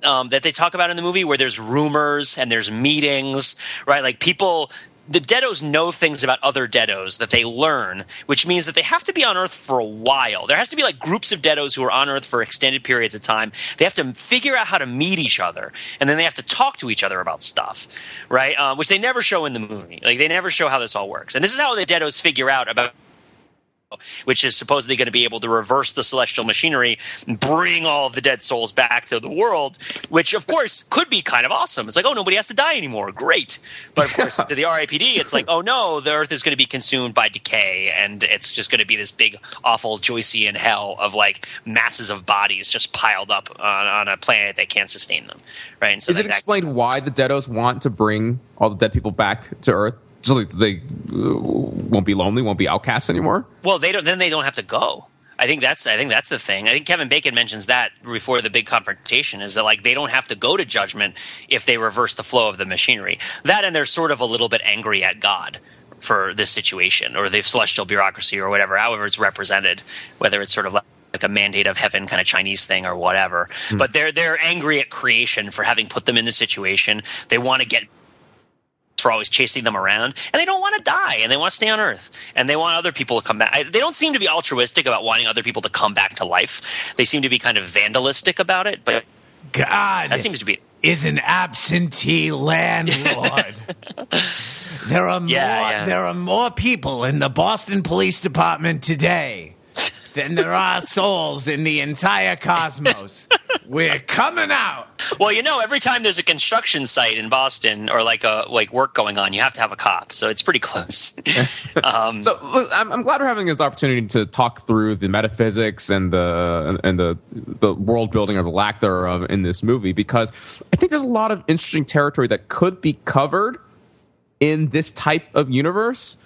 C: um, that they talk about in the movie where there's rumors and there's meetings right? Like people the Deados know things about other Deados that they learn, which means that they have to be on Earth for a while. There has to be like groups of Deados who are on Earth for extended periods of time. They have to figure out how to meet each other, and then they have to talk to each other about stuff, right? Um, which they never show in the movie. Like they never show how this all works. And this is how the Deados figure out about which is supposedly going to be able to reverse the celestial machinery and bring all of the dead souls back to the world, which of course could be kind of awesome. It's like, oh, nobody has to die anymore. Great. But of course, to the RIPD, it's like, oh no, the Earth is going to be consumed by decay and it's just going to be this big, awful Joycean hell of like masses of bodies just piled up on, on a planet that can't sustain them. Right. And so
B: Is
C: that-
B: it explained why the Deados want to bring all the dead people back to Earth? So they uh, won't be lonely, won't be outcasts anymore.
C: Well, they don't. Then they don't have to go. I think that's. I think that's the thing. I think Kevin Bacon mentions that before the big confrontation is that like they don't have to go to judgment if they reverse the flow of the machinery. That and they're sort of a little bit angry at God for this situation or the celestial bureaucracy or whatever, however it's represented, whether it's sort of like like a mandate of heaven kind of Chinese thing or whatever. But they're they're angry at creation for having put them in the situation. They want to get for always chasing them around, and they don't want to die, and they want to stay on Earth, and they want other people to come back. I, they don't seem to be altruistic about wanting other people to come back to life. They seem to be kind of vandalistic about it, but
A: God
C: that seems to be
A: is an absentee landlord. there are
C: Yeah,
A: more
C: yeah.
A: there are more people in the Boston Police Department today than there are souls in the entire cosmos. We're coming out.
C: well. You know, every time there's a construction site in Boston or like a like work going on, you have to have a cop, so it's pretty close. um,
B: So look, I'm, I'm glad we're having this opportunity to talk through the metaphysics and the and the the world building or the lack thereof in this movie because I think there's a lot of interesting territory that could be covered in this type of universe.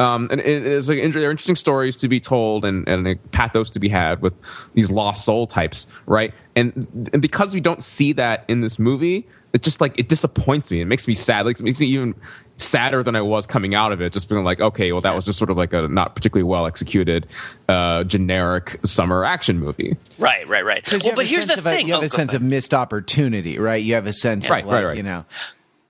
B: Um, and it is like, there are interesting stories to be told and, and a pathos to be had with these lost soul types, right? And, and because we don't see that in this movie, it just like it disappoints me. It makes me sad. Like it makes me even sadder than I was coming out of it. Just being like, okay, well, that was just sort of like a not particularly well executed, uh, generic summer action movie.
C: right, right, right. Well, but here's the
A: of a-
C: thing.
A: you have
C: Oh,
A: a sense
C: ahead.
A: of missed opportunity, right? You have a sense
B: Right,
A: of
B: right,
A: like,
B: right.
A: you know.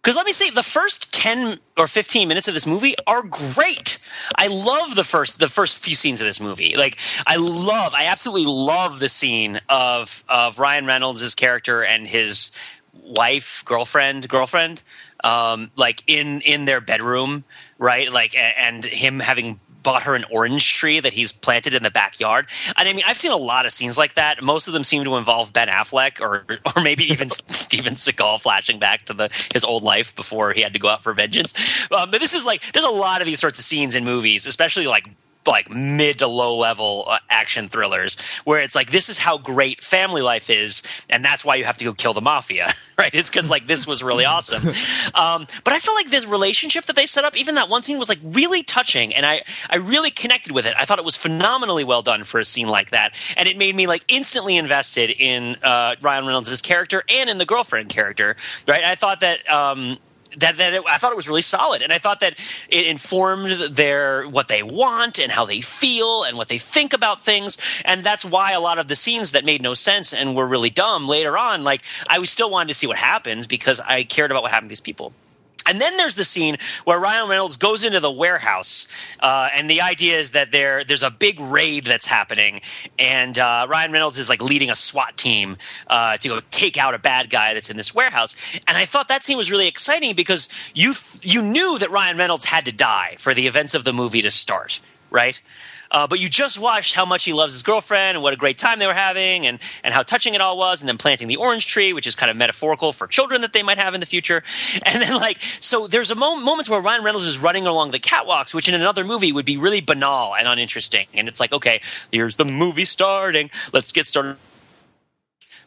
C: Because let me say, the first ten or fifteen minutes of this movie are great. I love the first the first few scenes of this movie. Like, I love, I absolutely love the scene of of Ryan Reynolds' character and his wife, girlfriend, girlfriend, um, like in in their bedroom, right? Like, and him having bought her an orange tree that he's planted in the backyard. And I mean, I've seen a lot of scenes like that. Most of them seem to involve Ben Affleck or or maybe even Steven Seagal flashing back to the his old life before he had to go out for vengeance. Um, but this is like there's a lot of these sorts of scenes in movies, especially like like mid to low level uh, action thrillers where it's like this is how great family life is and that's why you have to go kill the mafia right? It's because like this was really awesome. Um, but i feel like this relationship that they set up even that one scene was like really touching and i i really connected with it. I thought it was phenomenally well done for a scene like that and it made me like instantly invested in uh, ryan reynolds' character and in the girlfriend character right? I thought that um, that that it, I thought it was really solid, and I thought that it informed their what they want and how they feel and what they think about things, and that's why a lot of the scenes that made no sense and were really dumb later on, like I was still wanted to see what happens because I cared about what happened to these people. And then there's the scene where Ryan Reynolds goes into the warehouse, uh, and the idea is that there there's a big raid that's happening, and uh, Ryan Reynolds is like leading a SWAT team uh, to go take out a bad guy that's in this warehouse. And I thought that scene was really exciting because you th- you knew that Ryan Reynolds had to die for the events of the movie to start, right? Uh, but you just watched how much he loves his girlfriend and what a great time they were having and, and how touching it all was and then planting the orange tree which is kind of metaphorical for children that they might have in the future. And then like so there's a mo- moments where ryan reynolds is running along the catwalks which in another movie would be really banal and uninteresting. And it's like okay here's the movie starting. Let's get started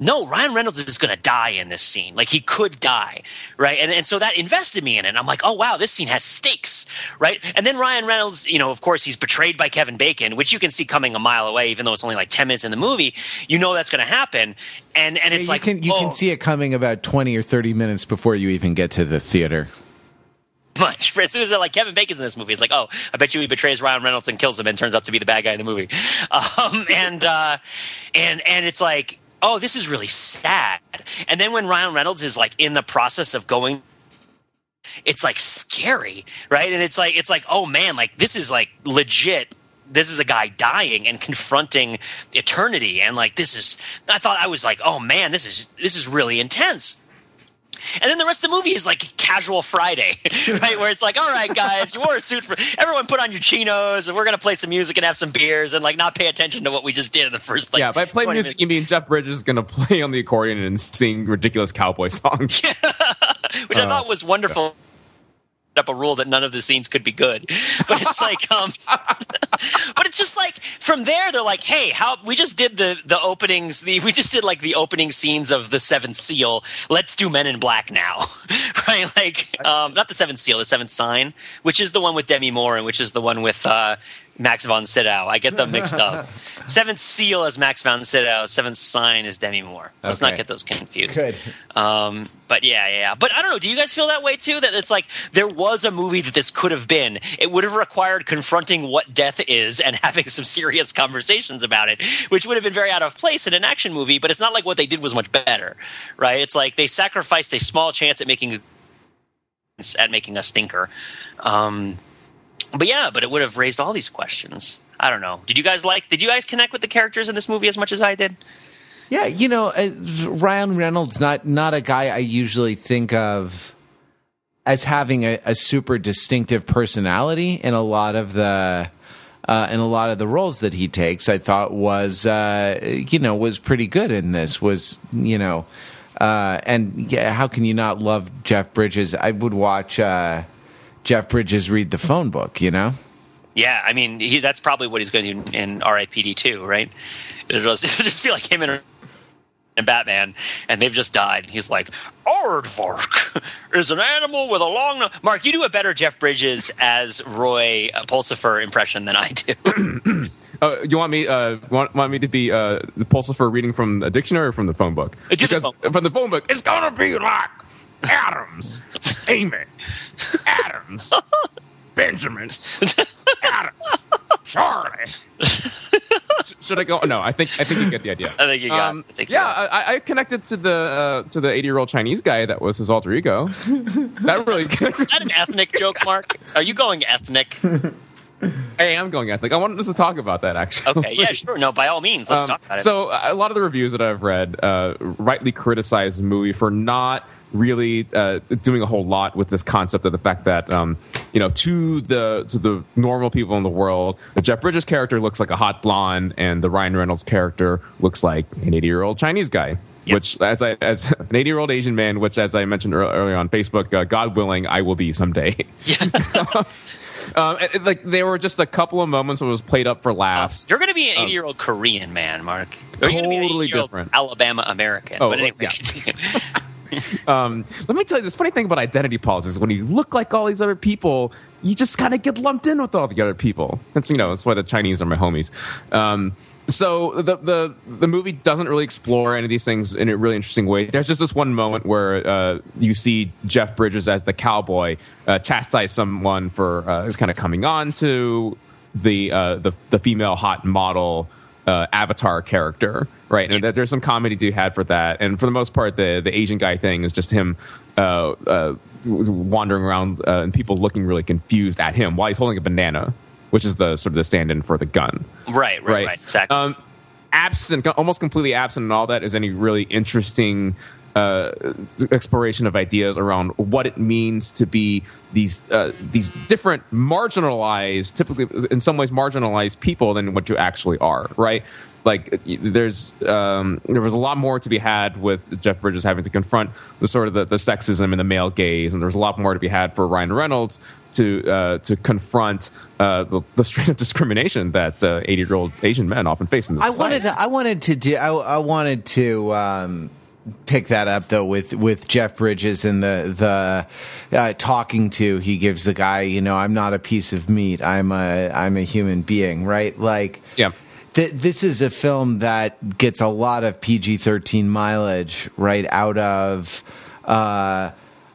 C: no, Ryan Reynolds is going to die in this scene. Like he could die, right? And and so that invested me in it. I'm like, oh wow, this scene has stakes, right? And then Ryan Reynolds, you know, of course, he's betrayed by Kevin Bacon, which you can see coming a mile away, even though it's only like ten minutes in the movie. You know that's going to happen, and and it's
A: you
C: like
A: can you
C: oh,
A: can see it coming about twenty or thirty minutes before you even get to the theater.
C: much. As soon as they're like Kevin Bacon's in this movie, it's like, oh, I bet you he betrays Ryan Reynolds and kills him and turns out to be the bad guy in the movie. Um, and uh, and and it's like, oh, this is really sad. And then when Ryan Reynolds is like in the process of going it's like scary, right? And it's like it's like, oh man, like this is like legit. This is a guy dying and confronting eternity, and like this is. I thought I was like, oh man, this is this is really intense. And then the rest of the movie is like casual Friday, right? Where it's like, all right, guys, you wore a suit for everyone, put on your chinos, and we're gonna play some music and have some beers, and like not pay attention to what we just did in the first like.
B: yeah, by play music,
C: minutes.
B: you mean Jeff Bridges is going to play on the accordion and sing ridiculous cowboy songs.
C: which I thought was wonderful. Up a rule that none of the scenes could be good, but it's like, um, but it's just like from there they're like, hey, how we just did the the openings, the we just did like the opening scenes of the Seventh Seal. Let's do Men in Black now, right? Like, um, not the Seventh Seal, the Seventh Sign, which is the one with Demi Moore and which is the one with uh, Max von Sydow. I get them mixed up. Seventh Seal is Max von Sydow. Seventh Sign is Demi Moore. Let's not get those confused.
A: Good.
C: Um, but yeah, yeah, yeah. But I don't know. Do you guys feel that way too? That it's like there was a movie that this could have been. It would have required confronting what death is and having some serious conversations about it, which would have been very out of place in an action movie. But it's not like what they did was much better, right? It's like they sacrificed a small chance at making a, at making a stinker. Um, but yeah, but it would have raised all these questions. I don't know. Did you guys like? Did you guys connect with the characters in this movie as much as I did?
A: Yeah, you know, uh, Ryan Reynolds not not a guy I usually think of as having a, a super distinctive personality in a lot of the uh, in a lot of the roles that he takes. I thought was uh, you know was pretty good in this. Was you know, uh, and yeah, how can you not love Jeff Bridges? I would watch uh, Jeff Bridges read the phone book. You know.
C: Yeah, I mean, he, that's probably what he's going to do in R.I.P.D. too, right? It'll just, it'll just feel like him and, and Batman, and they've just died. He's like, Aardvark is an animal with a long. No-. Mark, you do a better Jeff Bridges as Roy uh, Pulsipher impression than I do.
B: Uh, you want me? Uh, want, want me to be uh, the Pulsipher reading from a dictionary or from the phone book?
C: Uh, do the phone
B: from the phone book, it's gonna be like Adams, Amy, Adams, Benjamin, Adams, Charlie. Should I go? No, I think I think you get the idea.
C: I think you got it. I think you
B: yeah,
C: got
B: I, I connected to the uh, to the eighty year old Chinese guy that was his alter ego. that really connected.
C: Is that an ethnic joke, Mark? Are you going ethnic?
B: Hey, I'm going ethnic. I wanted us to talk about that actually.
C: Okay, yeah, sure. No, by all means, let's
B: Um,
C: talk about it.
B: So a lot of the reviews that I've read uh, rightly criticize the movie for not really uh, doing a whole lot with this concept of the fact that um, you know to the to the normal people in the world, the Jeff Bridges character looks like a hot blonde, and the Ryan Reynolds character looks like an 80 year old Chinese guy.
C: Yes.
B: Which, as I as an 80 year old Asian man, which as I mentioned earlier on Facebook, uh, God willing, I will be someday. um, and, like there were just a couple of moments where it was played up for laughs.
C: You're going to be an 80 year old Korean man, Mark. You're
B: Um, Totally different.
C: Alabama American.
B: Oh,
C: but anyway,
B: yeah. Um, let me tell you this funny thing about identity politics: when you look like all these other people, you just kind of get lumped in with all the other people. That's you know that's why the Chinese are my homies. Um, so the the the movie doesn't really explore any of these things in a really interesting way. There's just this one moment where uh, you see Jeff Bridges as the cowboy uh, chastise someone for uh, is kind of coming on to the uh, the the female hot model uh, avatar character, right? And there's some comedy to be had for that, and for the most part, the the Asian guy thing is just him uh, uh, wandering around uh, and people looking really confused at him while he's holding a banana, which is the sort of the stand-in for the gun,
C: right, right,
B: right?
C: right. Exactly.
B: Um, absent, almost completely absent and all that is any really interesting uh, exploration of ideas around what it means to be these uh, these different marginalized, typically in some ways marginalized people than what you actually are, right? Like there's um, there was a lot more to be had with Jeff Bridges having to confront the sort of the, the sexism and the male gaze, and there's a lot more to be had for Ryan Reynolds to uh, to confront uh, the, the straight up discrimination that eighty year old Asian men often face in this.
A: I wanted to, I wanted to do I, I wanted to um, pick that up though with with Jeff Bridges and the the uh, talking to he gives the guy you know I'm not a piece of meat I'm a I'm a human being right like
B: Yeah.
A: th- this is a film that gets a lot of PG thirteen mileage right out of. Uh,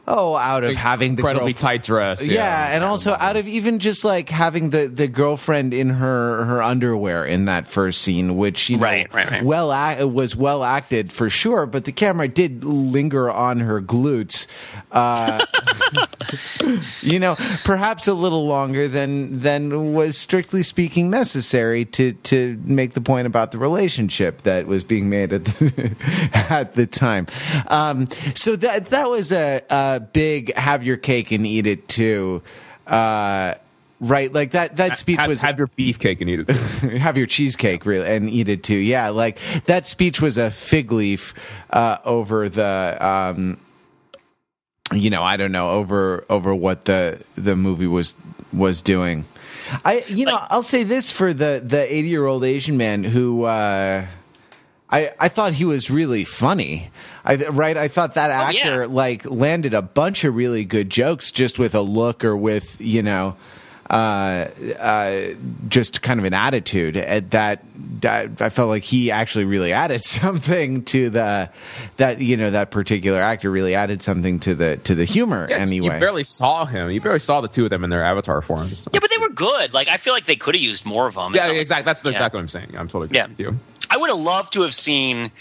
A: oh, out of having the
B: incredibly
A: girlf-
B: tight dress.
A: Yeah, and also out of even just like having the the girlfriend in her her underwear in that first scene, which you know
C: Right, right, right.
A: well ac- was well acted for sure, but the camera did linger on her glutes. Uh, you know, perhaps a little longer than than was strictly speaking necessary to to make the point about the relationship that was being made at the, at the time. Um, so that that was a, a big have your cake and eat it too. Uh, Right, like that. That speech
B: have,
A: was
B: have your beefcake and eat it. Too.
A: have your cheesecake really and eat it too. Yeah, like that speech was a fig leaf uh, over the. Um, you know, I don't know over over what the the movie was was doing. I you know I'll say this for the the eighty year old Asian man who. Uh, I, I thought he was really funny. I right. I thought that actor
C: yeah.
A: like landed a bunch of really good jokes just with a look or with you know, uh, uh, just kind of an attitude at that, that. I felt like he actually really added something to the that you know that particular actor really added something to the to the humor
B: Yeah,
A: anyway.
B: You barely saw him. You barely saw the two of them in their avatar forms.
C: Yeah, but they were good. Like I feel like they could have used more of them.
B: Yeah,
C: not like-
B: exactly. That's
C: Yeah.
B: exactly what I'm saying. I'm totally
C: Yeah.
B: with you.
C: I would have loved to have seen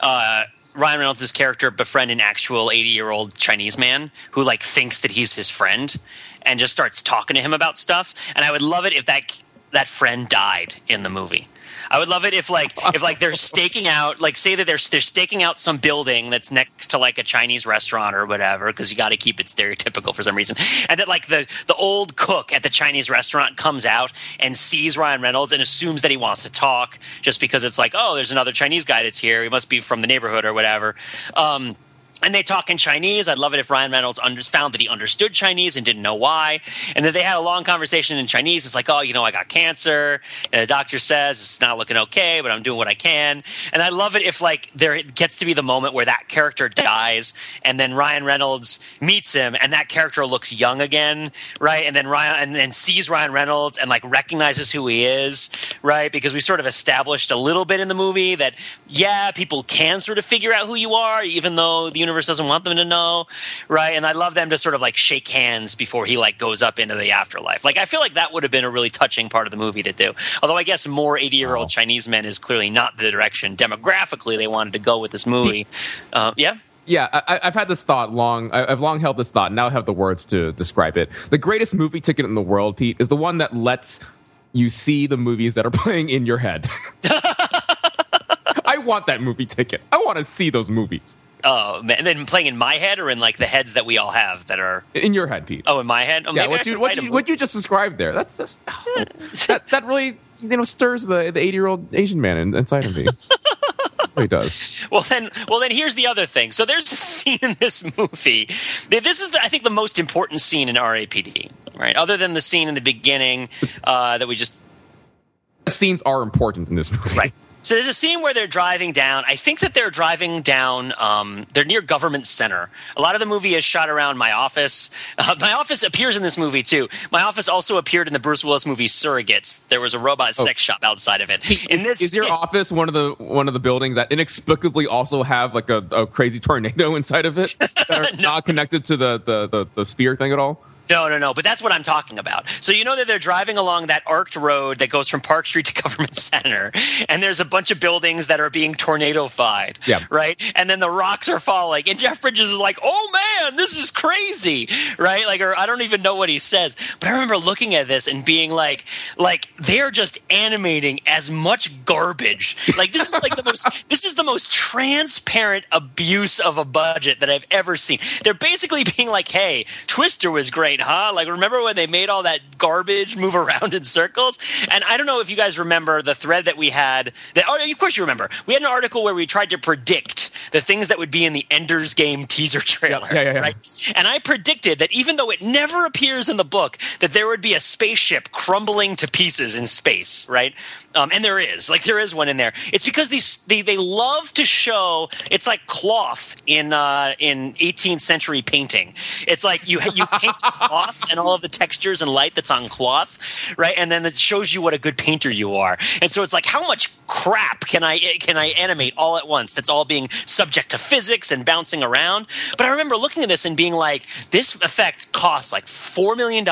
C: uh, Ryan Reynolds' character befriend an actual 80 year old Chinese man who like thinks that he's his friend and just starts talking to him about stuff. And I would love it if that that friend died in the movie. I would love it if like if like they're staking out like say that they're they're staking out some building that's next to like a Chinese restaurant or whatever because you got to keep it stereotypical for some reason and that like the the old cook at the Chinese restaurant comes out and sees Ryan Reynolds and assumes that he wants to talk just because it's like oh there's another Chinese guy that's here he must be from the neighborhood or whatever um and they talk in Chinese. I'd love it if Ryan Reynolds under- found that he understood Chinese and didn't know why. And then they had a long conversation in Chinese. It's like, oh, you know, I got cancer. And the doctor says it's not looking okay, but I'm doing what I can. And I love it if, like, there gets to be the moment where that character dies and then Ryan Reynolds meets him and that character looks young again, right? And then Ryan, and then sees Ryan Reynolds and, like, recognizes who he is, right? Because we sort of established a little bit in the movie that, yeah, people can sort of figure out who you are, even though the universe doesn't want them to know, right? And I love them to sort of like shake hands before he like goes up into the afterlife. Like I feel like that would have been a really touching part of the movie to do. Although I guess more eighty year old Chinese men is clearly not the direction demographically they wanted to go with this movie. Uh, yeah.
B: Yeah, I, I've had this thought long. I- I've long held this thought. Now I have the words to describe it. The greatest movie ticket in the world, Pete, is the one that lets you see the movies that are playing in your head. I want that movie ticket. I want to see those movies
C: Oh, man. and then playing in my head or in like the heads that we all have that are.
B: in your head, Pete.
C: Oh, in my head. Oh,
B: yeah, what you what you, what you just described there. That's just, oh, that that really you know stirs the the eighty year old Asian man in, inside of me. It does.
C: Well then, well then, here's the other thing. So there's a scene in this movie. This is, the, I think, the most important scene in RIPD, right? Other than the scene in the beginning uh, that we just
B: Scenes are important in this movie.
C: right. So there's a scene where they're driving down. I think that they're driving down. Um, they're near Government Center. A lot of the movie is shot around my office. Uh, my office appears in this movie too. My office also appeared in the Bruce Willis movie Surrogates. There was a robot sex shop outside of it. In
B: Is, is your office one of the one of the buildings that inexplicably also have like a, a crazy tornado inside of it that are not connected to the, the, the, the spear thing at all?
C: No, no, no. But that's what I'm talking about. So you know that they're driving along that arced road that goes from Park Street to Government Center, and there's a bunch of buildings that are being tornado-fied.
B: Yeah.
C: Right. And then the rocks are falling, and Jeff Bridges is like, "Oh man, this is crazy!" Right? Like, or I don't even know what he says, but I remember looking at this and being like, "Like they're just animating as much garbage. Like this is like the most. This is the most transparent abuse of a budget that I've ever seen. They're basically being like, "Hey, Twister was great." Huh? Like, remember when they made all that garbage move around in circles? And I don't know if you guys remember the thread that we had. That, oh, of course you remember. We had an article where we tried to predict the things that would be in the Ender's Game teaser trailer.
B: Yeah, yeah, yeah.
C: Right? And I predicted that even though it never appears in the book, that there would be a spaceship crumbling to pieces in space, right? Um, and there is, like, there is one in there. It's because these they, they love to show. It's like cloth in uh, in 18th century painting. It's like you you paint cloth and all of the textures and light that's on cloth, right? And then it shows you what a good painter you are. And so it's like, how much crap can I can I animate all at once? That's all being subject to physics and bouncing around. But I remember looking at this and being like, this effect costs like $4 million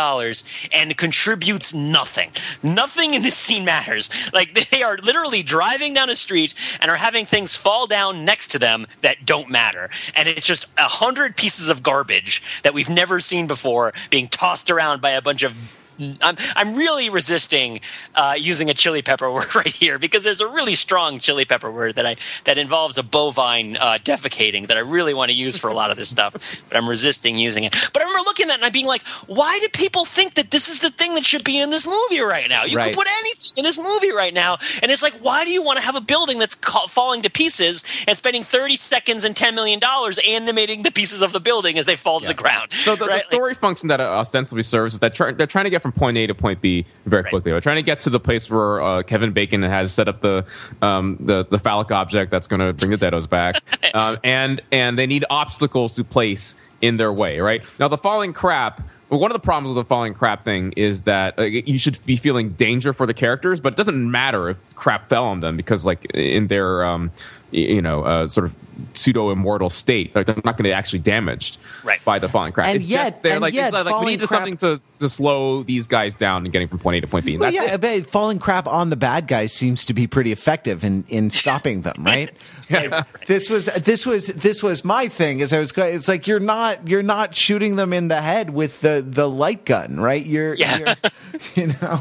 C: and contributes nothing. Nothing in this scene matters. Like they are literally driving down a street and are having things fall down next to them that don't matter. And it's just a hundred pieces of garbage that we've never seen before being tossed around by a bunch of I'm I'm really resisting uh, using a chili pepper word right here because there's a really strong chili pepper word that I that involves a bovine uh, defecating that I really want to use for a lot of this stuff, but I'm resisting using it. But I remember looking at that and I'm being like, why do people think that this is the thing that should be in this movie right now? You
A: Right.
C: can put anything in this movie right now, and it's like, why do you want to have a building that's ca- falling to pieces and spending 30 seconds and 10 million dollars animating the pieces of the building as they fall to the ground?
B: So the,
C: Right?
B: the
C: Like-
B: story function that ostensibly serves is that try, they're trying to get from point A to point B very
C: Right.
B: quickly. We're trying to get to the place where uh, Kevin Bacon has set up the um, the, the phallic object that's going to bring the Deados back, um, and and they need obstacles to place in their way. Right now, the falling crap. Well, one of the problems with the falling crap thing is that uh, you should be feeling danger for the characters, but it doesn't matter if crap fell on them because, like, in their um, you know uh, sort of pseudo immortal state, like, they're not going to be actually damaged
C: Right.
B: by the falling crap.
A: And
B: it's
A: yet-
B: just they're
A: and
B: like,
A: yet
B: it's like we need to
A: crap-
B: something to, to slow these guys down and getting from point A to point B. And
A: Well,
B: that's
A: yeah,
B: it.
A: falling crap on the bad guys seems to be pretty effective in, in stopping them, right? Like, this was this was this was my thing. As I was, going, it's like you're not you're not shooting them in the head with the the light gun, right? You're,
C: Yeah.
A: you're you know.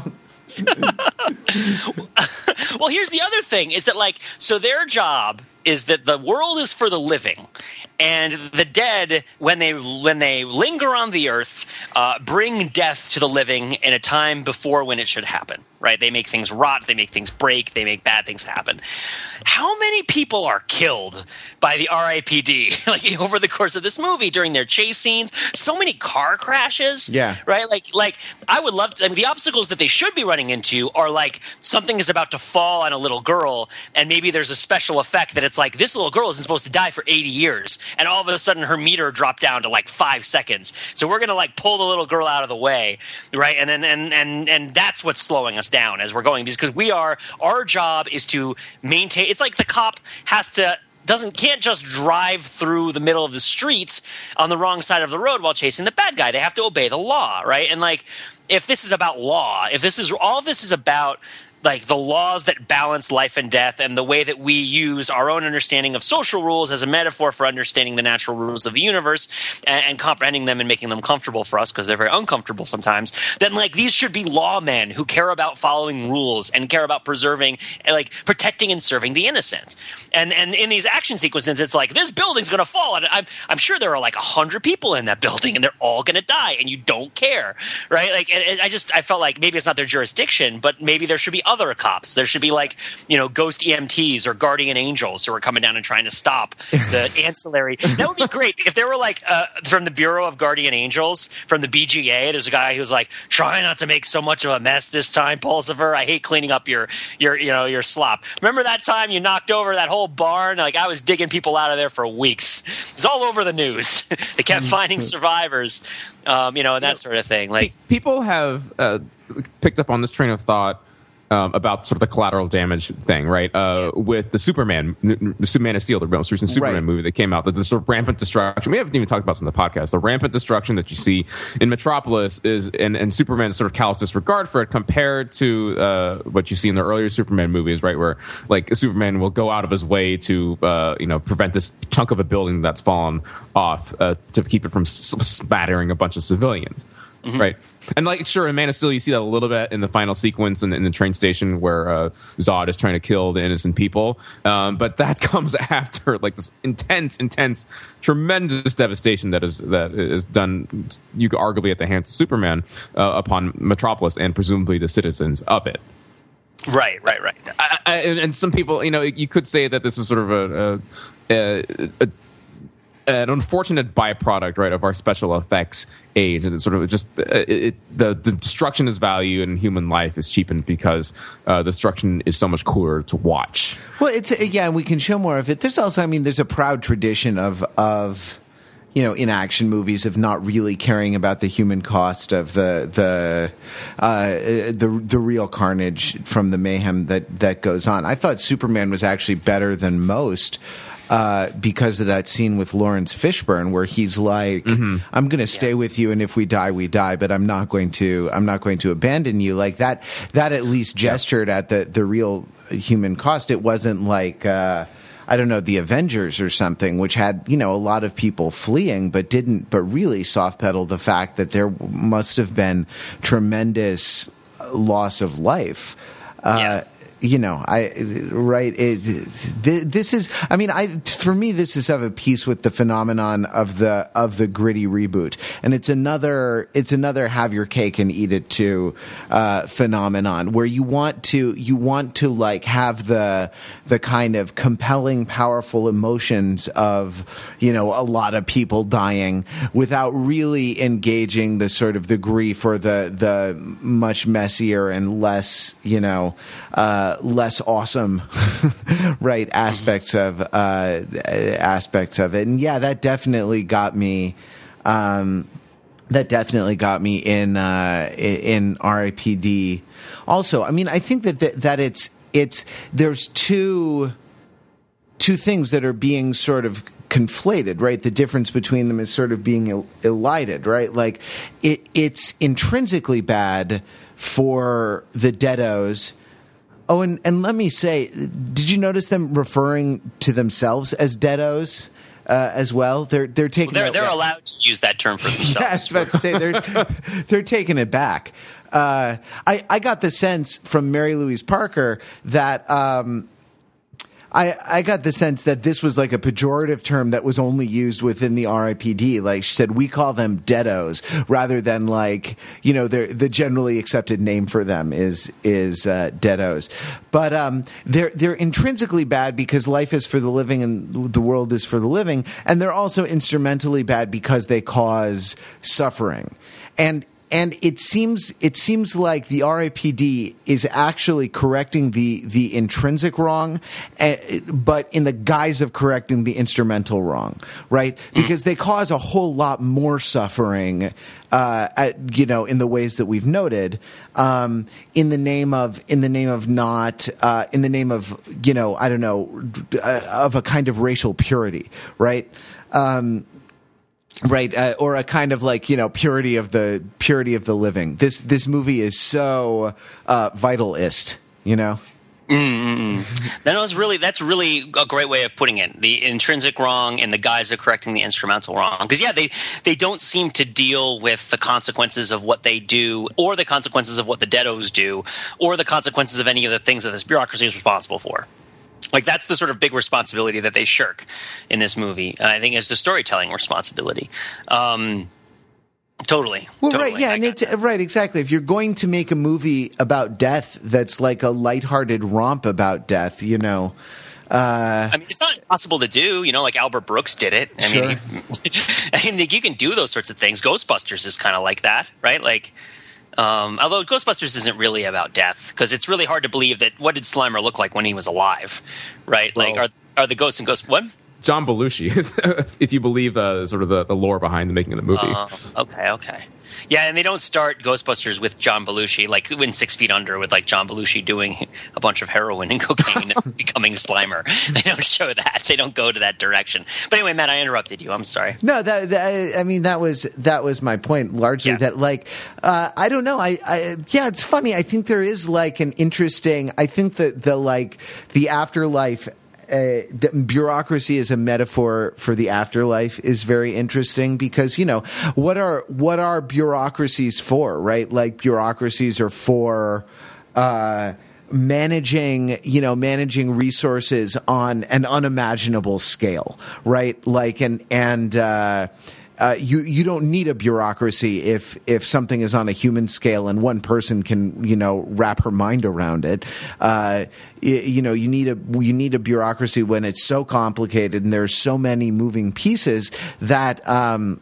C: well, here's the other thing is that like so their job is that the world is for the living and the dead when they when they linger on the earth uh, bring death to the living in a time before when it should happen right? They make things rot they make things break they make bad things happen how many people are killed by the RIPD like over the course of this movie during their chase scenes so many car crashes
A: Yeah.
C: right? Like like i would love to, I mean, the obstacles that they should be running into are like something is about to fall on a little girl and maybe there's a special effect that it's like this little girl isn't supposed to die for 80 years and all of a sudden her meter dropped down to like five seconds. So we're gonna like pull the little girl out of the way right? And then and and and that's what's slowing us down as we're going because we are our job is to maintain it's like the cop has to doesn't can't just drive through the middle of the streets on the wrong side of the road while chasing the bad guy. They have to obey the law, right? And like if this is about law, if this is all this is about like the laws that balance life and death and the way that we use our own understanding of social rules as a metaphor for understanding the natural rules of the universe and, and comprehending them and making them comfortable for us because they're very uncomfortable sometimes then like these should be lawmen who care about following rules and care about preserving like protecting and serving the innocent. And and in these action sequences it's like this building's going to fall. And I'm, I'm sure there are like a hundred people in that building and they're all going to die and you don't care right? Like and, and i just i felt like maybe it's not their jurisdiction but maybe there should be other cops. There should be like you know ghost emts or guardian angels who are coming down and trying to stop the ancillary. That would be great. If there were like uh, from the bureau of guardian angels from the bga there's a guy who's like try not to make so much of a mess this time Pulsipher. I hate cleaning up your your you know your slop. Remember that time you knocked over that whole barn? Like i was digging people out of there for weeks. It's all over the news. They kept finding survivors um, you know and that sort of thing like
B: people have uh, picked up on this train of thought um, about sort of the collateral damage thing, right? Uh, with the Superman, Superman of Steel, the most recent Superman
A: Right.
B: movie that came out, the, the sort of rampant destruction. We haven't even talked about this on the podcast. The rampant destruction that you see in Metropolis is, and, and Superman's sort of callous disregard for it compared to uh, what you see in the earlier Superman movies, right? Where like Superman will go out of his way to, uh, you know, prevent this chunk of a building that's fallen off uh, to keep it from s- spattering a bunch of civilians. Right. And like, sure, in Man of Steel, you see that a little bit in the final sequence in, in the train station where uh, Zod is trying to kill the innocent people. Um, but that comes after like this intense, intense, tremendous devastation that is that is done, you could arguably at the hands of Superman uh, upon Metropolis and presumably the citizens of it.
C: right right right
B: I, I, and, and some people, you know, you could say that this is sort of a, a, a, a an unfortunate byproduct, right, of our special effects age, and it's sort of just uh, it, it, the, the destruction is value and human life is cheapened because uh, destruction is so much cooler to watch.
A: Well, it's yeah, we can show more of it. There's also, I mean, there's a proud tradition of of you know in action movies of not really caring about the human cost of the the uh, the the real carnage from the mayhem that that goes on. I thought Superman was actually better than most. Uh, because of that scene with Laurence Fishburne where he's like, "I'm going to stay
C: Yeah.
A: with you, and if we die, we die, but I'm not going to I'm not going to abandon you." Like that that at least gestured at the the real human cost. It wasn't like. Uh, I don't know, the Avengers or something, which had, you know, a lot of people fleeing, but didn't, but really soft pedaled the fact that there must have been tremendous loss of life. Uh,
C: Yeah.
A: You know, I right. It, this is, I mean, I for me, this is of a piece with the phenomenon of the of the gritty reboot, and it's another it's another have your cake and eat it too uh, phenomenon where you want to you want to like have the the kind of compelling, powerful emotions of you know a lot of people dying without really engaging the sort of the grief or the the much messier and less you know. Uh, less awesome, right? Aspects of uh, aspects of it, and yeah, that definitely got me. Um, that definitely got me in uh, in RIPD. Also, I mean, I think that that, that it's it's there's two two things that are being sort of conflated, right? The difference between them is sort of being el- elided, right? Like it it's intrinsically bad for the deados. Oh, and, and let me say, did you notice them referring to themselves as deados uh, as well? They're they're taking
C: They're
A: that-
C: they're allowed to use that term for
A: yeah, I was about to say they're they're taking it back. Uh, I I got the sense from Mary Louise Parker that. Um, I, I got the sense that this was like a pejorative term that was only used within the RIPD. Like she said, we call them deados rather than like, you know, the generally accepted name for them is is uh, deados. But um, they're they're intrinsically bad because life is for the living and the world is for the living, and they're also instrumentally bad because they cause suffering. And and it seems it seems like the RIPD is actually correcting the the intrinsic wrong, eh, but in the guise of correcting the instrumental wrong, right? Because they cause a whole lot more suffering, uh, at, you know, in the ways that we've noted, um, in the name of in the name of not uh, in the name of you know I don't know uh, of a kind of racial purity, right? Um, right uh, or a kind of like you know purity of the purity of the living this this movie is so uh vitalist you know
C: That was really that's really a great way of putting it. The intrinsic wrong and the guys are correcting the instrumental wrong. Because yeah, they they don't seem to deal with the consequences of what they do, or the consequences of what the deados do, or the consequences of any of the things that this bureaucracy is responsible for. Like that's the sort of big responsibility that they shirk in this movie. And I think it's a storytelling responsibility. Um, totally.
A: well
C: totally.
A: right yeah
C: I
A: and right exactly if you're going to make a movie about death that's like a lighthearted romp about death you know uh
C: I mean, it's not impossible to do. You know, like Albert Brooks did it. I mean, he, I mean, you can do those sorts of things. Ghostbusters is kind of like that, right? Like, um, although Ghostbusters isn't really about death because it's really hard to believe that what did Slimer look like when he was alive, right? Like,
B: Well-
C: are are the ghosts and ghosts what?
B: John Belushi, if you believe uh, sort of the, the lore behind the making of the movie.
C: Oh, okay, okay. Yeah, and they don't start Ghostbusters with John Belushi, like in Six Feet Under, with like John Belushi doing a bunch of heroin and cocaine and becoming Slimer. They don't show that. They don't go to that direction. But anyway, Matt, I interrupted you. I'm sorry.
A: No, that, that I mean that was that was my point largely.
C: Yeah.
A: That like uh, I don't know. I, I yeah, it's funny. I think there is like an interesting. I think that the like the afterlife. Uh, bureaucracy as a metaphor for the afterlife is very interesting because you know what are what are bureaucracies for right? Like bureaucracies are for uh managing you know managing resources on an unimaginable scale right? Like and and uh uh, you you don't need a bureaucracy if if something is on a human scale and one person can you know wrap her mind around it. Uh, you know you need a you need a bureaucracy when it's so complicated and there's so many moving pieces that. Um,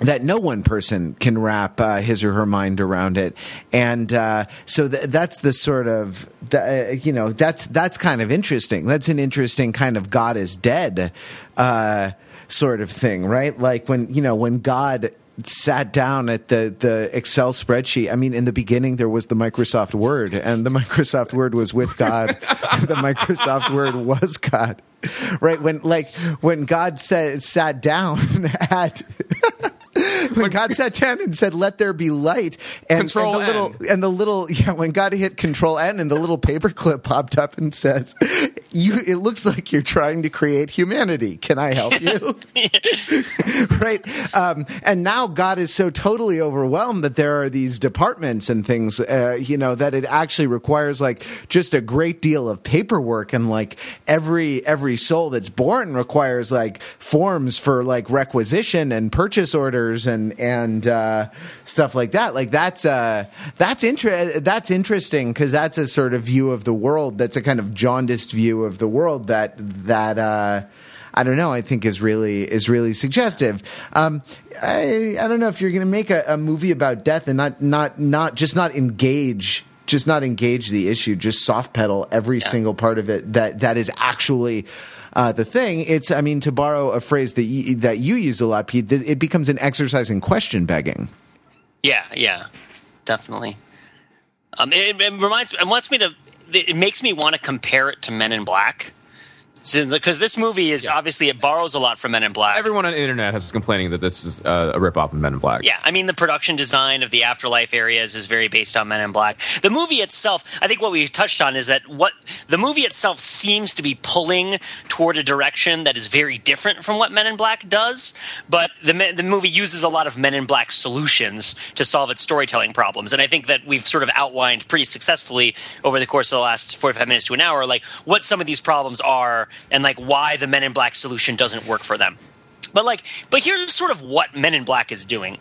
A: that no one person can wrap uh, his or her mind around it, and uh, so th- that's the sort of the, uh, you know that's that's kind of interesting. That's an interesting kind of God is dead uh, sort of thing, right? Like when you know when God sat down at the the Excel spreadsheet. I mean, in the beginning there was the Microsoft Word, and the Microsoft Word was with God. the Microsoft Word was God. Right when like when God said sat down at when God sat down and said, "Let there be light," and,
B: Control
A: and the little and the little yeah, when God hit Control N and the little paperclip popped up and says, "You, it looks like you're trying to create humanity. Can I help you?" right? Um, and now God is so totally overwhelmed that there are these departments and things, uh, you know, that it actually requires like just a great deal of paperwork and like every every soul that's born requires like forms for like requisition and purchase orders and and uh, stuff like that. Like that's uh, that's inter- that's interesting because that's a sort of view of the world. That's a kind of jaundiced view of the world that that. Uh, I don't know. I think is really is really suggestive. Um, I I don't know if you're going to make a, a movie about death and not not not just not engage just not engage the issue, just soft pedal every single part of it that that is actually. Uh, the thing, it's, I mean, to borrow a phrase that you, that you use a lot, Pete, it becomes an exercise in question begging.
C: Yeah, yeah, definitely. Um, it, it reminds me, it wants me to. It makes me want to compare it to Men in Black. Because this movie is obviously it borrows a lot from Men in Black.
B: Everyone on the internet has complaining that this is uh, a ripoff of Men in Black.
C: Yeah, I mean the production design of the afterlife areas is very based on Men in Black. The movie itself, I think what we touched on is that what the movie itself seems to be pulling toward a direction that is very different from what Men in Black does, but the the movie uses a lot of Men in Black solutions to solve its storytelling problems, and I think that we've sort of outlined pretty successfully over the course of the last 45 minutes to an hour like what some of these problems are and like why the Men in Black solution doesn't work for them. But like, but here's sort of what Men in Black is doing.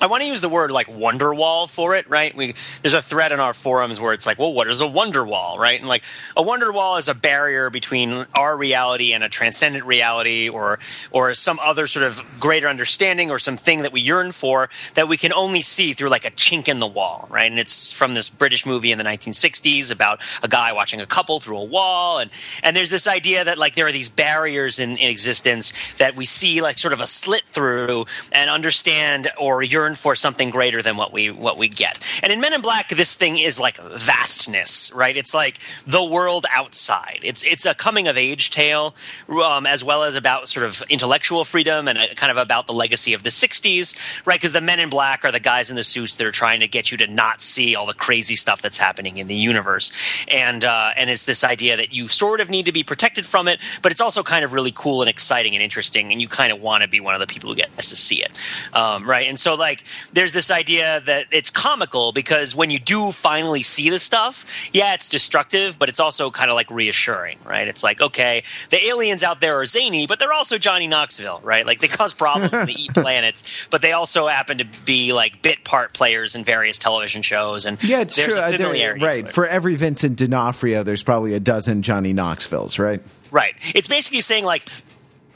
C: I want to use the word like wonder wall for it, right? We there's a thread in our forums where it's like, well, what is a wonder wall, right? And like a wonder wall is a barrier between our reality and a transcendent reality, or or some other sort of greater understanding, or something that we yearn for that we can only see through like a chink in the wall, right? And it's from this British movie in the 1960s about a guy watching a couple through a wall, and and there's this idea that like there are these barriers in, in existence that we see like sort of a slit through and understand or yearn for something greater than what we what we get. And in Men in Black, this thing is like vastness, right? It's like the world outside. It's it's a coming of age tale, um, as well as about sort of intellectual freedom and kind of about the legacy of the '60s, right? Because the Men in Black are the guys in the suits that are trying to get you to not see all the crazy stuff that's happening in the universe, and uh, and it's this idea that you sort of need to be protected from it, but it's also kind of really cool and exciting and interesting, and you kind of want to be one of the people who gets to see it, um, right? And so like there's this idea that it's comical because when you do finally see the stuff, yeah, it's destructive, but it's also kind of like reassuring, right? It's like, okay, the aliens out there are zany, but they're also Johnny Knoxville, right? Like they cause problems and they eat planets, but they also happen to be like bit part players in various television shows. And
A: Yeah, it's
C: there's
A: true.
C: a
A: Uh, right. For every Vincent D'Onofrio, there's probably a dozen Johnny Knoxvilles, right?
C: Right. It's basically saying like,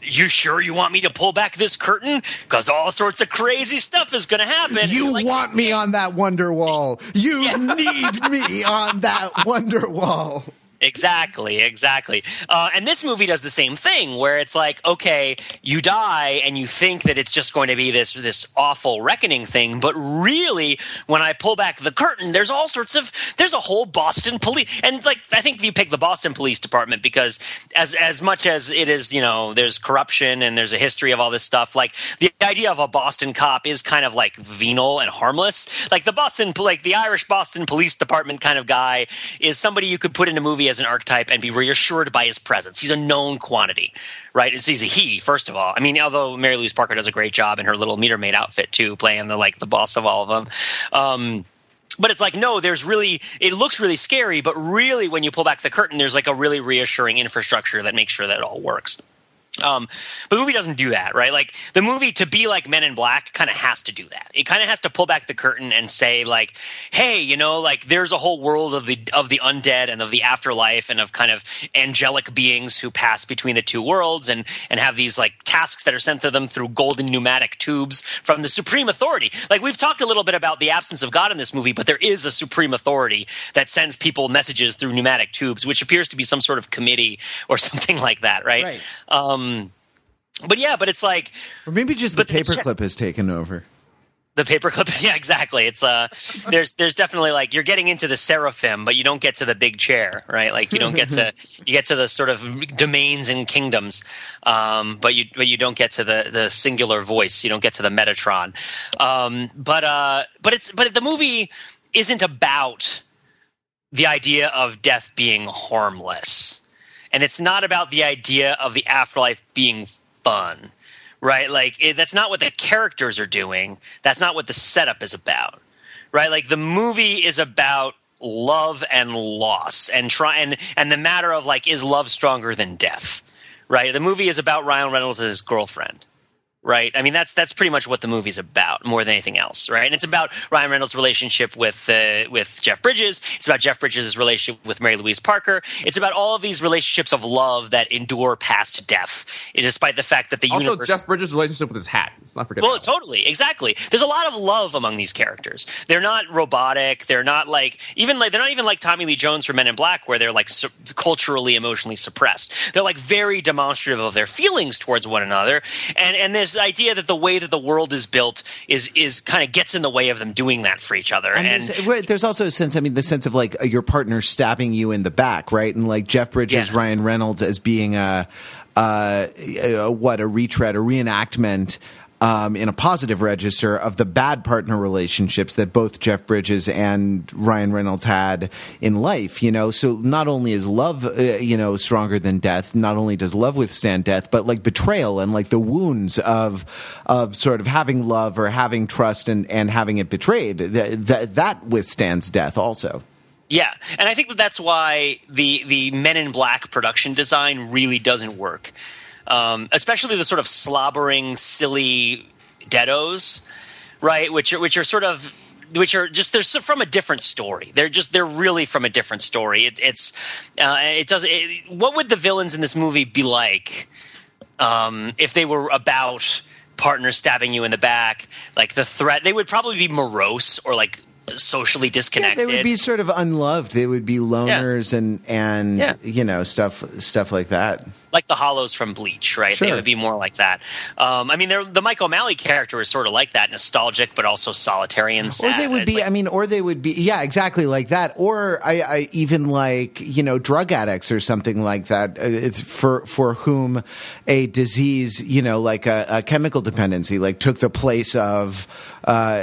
C: you sure you want me to pull back this curtain? Because all sorts of crazy stuff is going to happen.
A: You
C: like,
A: want me on that wonder wall. You need me on that wonder wall.
C: Exactly, exactly. Uh, and this movie does the same thing, where it's like, okay, you die, and you think that it's just going to be this this awful reckoning thing, but really, when I pull back the curtain, there's all sorts of there's a whole Boston police, and like I think you pick the Boston Police Department because as as much as it is, you know, there's corruption and there's a history of all this stuff. Like the idea of a Boston cop is kind of like venal and harmless. Like the Boston, like the Irish Boston Police Department kind of guy is somebody you could put in a movie as an archetype and be reassured by his presence. He's a known quantity, right? It's he's a he, first of all. I mean, although Mary Louise Parker does a great job in her little meter maid outfit too, playing the like the boss of all of them. Um, but it's like no there's really it looks really scary but really when you pull back the curtain there's like a really reassuring infrastructure that makes sure that it all works um, but the movie doesn't do that, right? Like the movie to be like Men in Black kind of has to do that. It kind of has to pull back the curtain and say like, "Hey, you know, like there's a whole world of the of the undead and of the afterlife and of kind of angelic beings who pass between the two worlds and and have these like tasks that are sent to them through golden pneumatic tubes from the supreme authority. Like we've talked a little bit about the absence of God in this movie, but there is a supreme authority that sends people messages through pneumatic tubes, which appears to be some sort of committee or something like that, right?
A: Right.
C: Um, but yeah, but it's like,
A: Or maybe just the- paperclip has taken over.
C: The paperclip, yeah, exactly. It's uh, there's there's definitely like you're getting into the seraphim, but you don't get to the big chair, right? Like you don't get to you get to the sort of domains and kingdoms, um, but you but you don't get to the the singular voice. You don't get to the Metatron. Um, but uh, but it's but the movie isn't about the idea of death being harmless, and it's not about the idea of the afterlife being fun right? Like it, that's not what the characters are doing. That's not what the setup is about, right? Like the movie is about love and loss and try and and the matter of like is love stronger than death, right? The movie is about Ryan Reynolds' girlfriend right? I mean, that's that's pretty much what the movie's about more than anything else, right? And it's about Ryan Reynolds' relationship with uh, with Jeff Bridges. It's about Jeff Bridges' relationship with Mary Louise Parker. It's about all of these relationships of love that endure past death, despite the fact that the
B: also
C: universe.
B: Jeff Bridges' relationship with his hat. Let's not forget.
C: Well, totally, exactly. There's a lot of love among these characters. They're not robotic. They're not like even like they're not even like Tommy Lee Jones from Men in Black, where they're like su- culturally, emotionally suppressed. They're like very demonstrative of their feelings towards one another, and and there's the idea that the way that the world is built is is kind of gets in the way of them doing that for each other.
A: And,
C: And,
A: there's, there's also a sense, I mean, the sense of like your partner stabbing you in the back, right? And like Jeff Bridges,
C: Yeah.
A: Ryan Reynolds as being a, uh, a what a retread, a reenactment. Um, in a positive register of the bad partner relationships that both Jeff Bridges and Ryan Reynolds had in life, you know. So not only is love, uh, you know, stronger than death, not only does love withstand death, but like betrayal and like the wounds of of sort of having love or having trust and and having it betrayed that that, that withstands death also.
C: Yeah, and I think that that's why the the Men in Black production design really doesn't work, um, especially the sort of slobbering, silly deados, right? Which are which are sort of which are just they're from a different story. They're just they're really from a different story. It, it's uh, it does. It, what would the villains in this movie be like um, if they were about partners stabbing you in the back? Like the threat, they would probably be morose or like socially
A: Yeah,
C: disconnected.
A: they would be sort of unloved. They would be loners and and
C: Yeah.
A: you know stuff stuff like that.
C: Like the hollows from Bleach, right? They would be more like that. Um, I mean, the Mike O'Malley character is sort of like that, nostalgic but also solitary and sad.
A: Or they would be.
C: like-
A: I mean, or they would be. Yeah, exactly like that. Or I, I even like you know drug addicts or something like that. uh, it's for for whom a disease, you know, like a, a chemical dependency, like took the place of uh,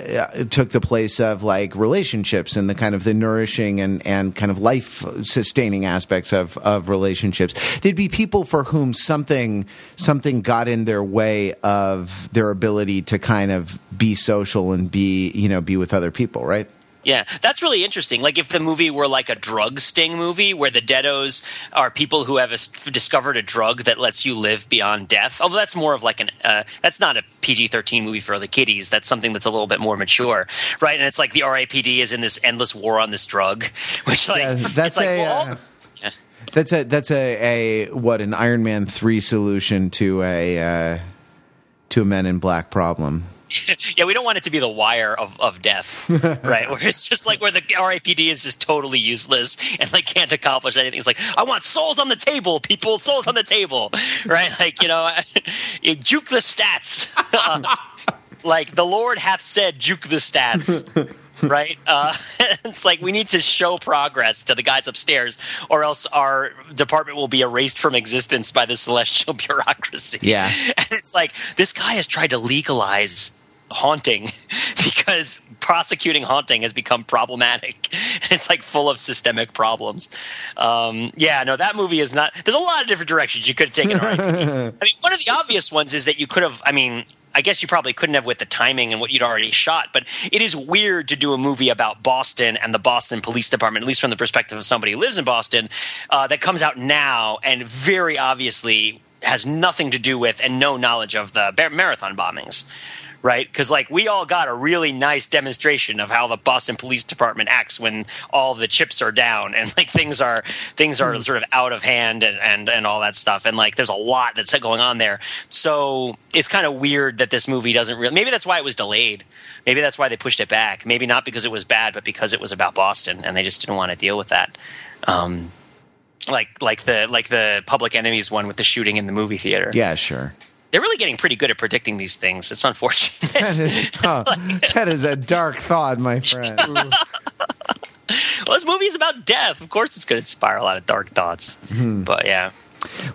A: took the place of like relationships and the kind of the nourishing and and kind of life sustaining aspects of of relationships. There'd be people for whom something something got in their way of their ability to kind of be social and be you know be with other people, right?
C: yeah, that's really interesting. Like if the movie were like a drug sting movie, where the Deados are people who have es- discovered a drug that lets you live beyond death. Although that's more of like an uh, that's not a PG thirteen movie for the kiddies. That's something that's a little bit more mature, right? And it's like the RIPD is in this endless war on this drug, which like
A: Yeah,
C: it's
A: that's
C: like
A: a.
C: well,
A: uh. That's a that's a, a what an Iron Man three solution to a uh, to a Men in Black problem.
C: Yeah, we don't want it to be the wire of, of death, right? Where it's just like where the RIPD is just totally useless and like can't accomplish anything. It's like I want souls on the table, people, souls on the table, right? Like you know, you juke the stats. Uh, like the Lord hath said, juke the stats. Right, uh, it's like we need to show progress to the guys upstairs, or else our department will be erased from existence by the celestial bureaucracy.
A: Yeah.
C: And it's like this guy has tried to legalize haunting because prosecuting haunting has become problematic. It's like full of systemic problems. Um, yeah, no, that movie is not. There's a lot of different directions you could have taken. I mean, one of the obvious ones is that you could have. I mean. I guess you probably couldn't have with the timing and what you'd already shot, but it is weird to do a movie about Boston and the Boston Police Department, at least from the perspective of somebody who lives in Boston, uh, that comes out now and very obviously has nothing to do with and no knowledge of the marathon bombings right? Because like we all got a really nice demonstration of how the boston police department acts when all the chips are down and like things are things are sort of out of hand and and, and all that stuff. And like there's a lot that's going on there. So it's kind of weird that this movie doesn't really maybe that's why it was delayed. Maybe that's why they pushed it back. Maybe not because it was bad but because it was about boston and they just didn't want to deal with that. Um, like like the like the public enemies one with the shooting in the movie theater.
A: Yeah, sure.
C: They're really getting pretty good at predicting these things. It's unfortunate.
A: That is, oh,
C: like-
A: that is a dark thought, my friend.
C: well, this movie is about death. Of course, it's going to inspire a lot of dark thoughts.
A: Hmm.
C: But yeah,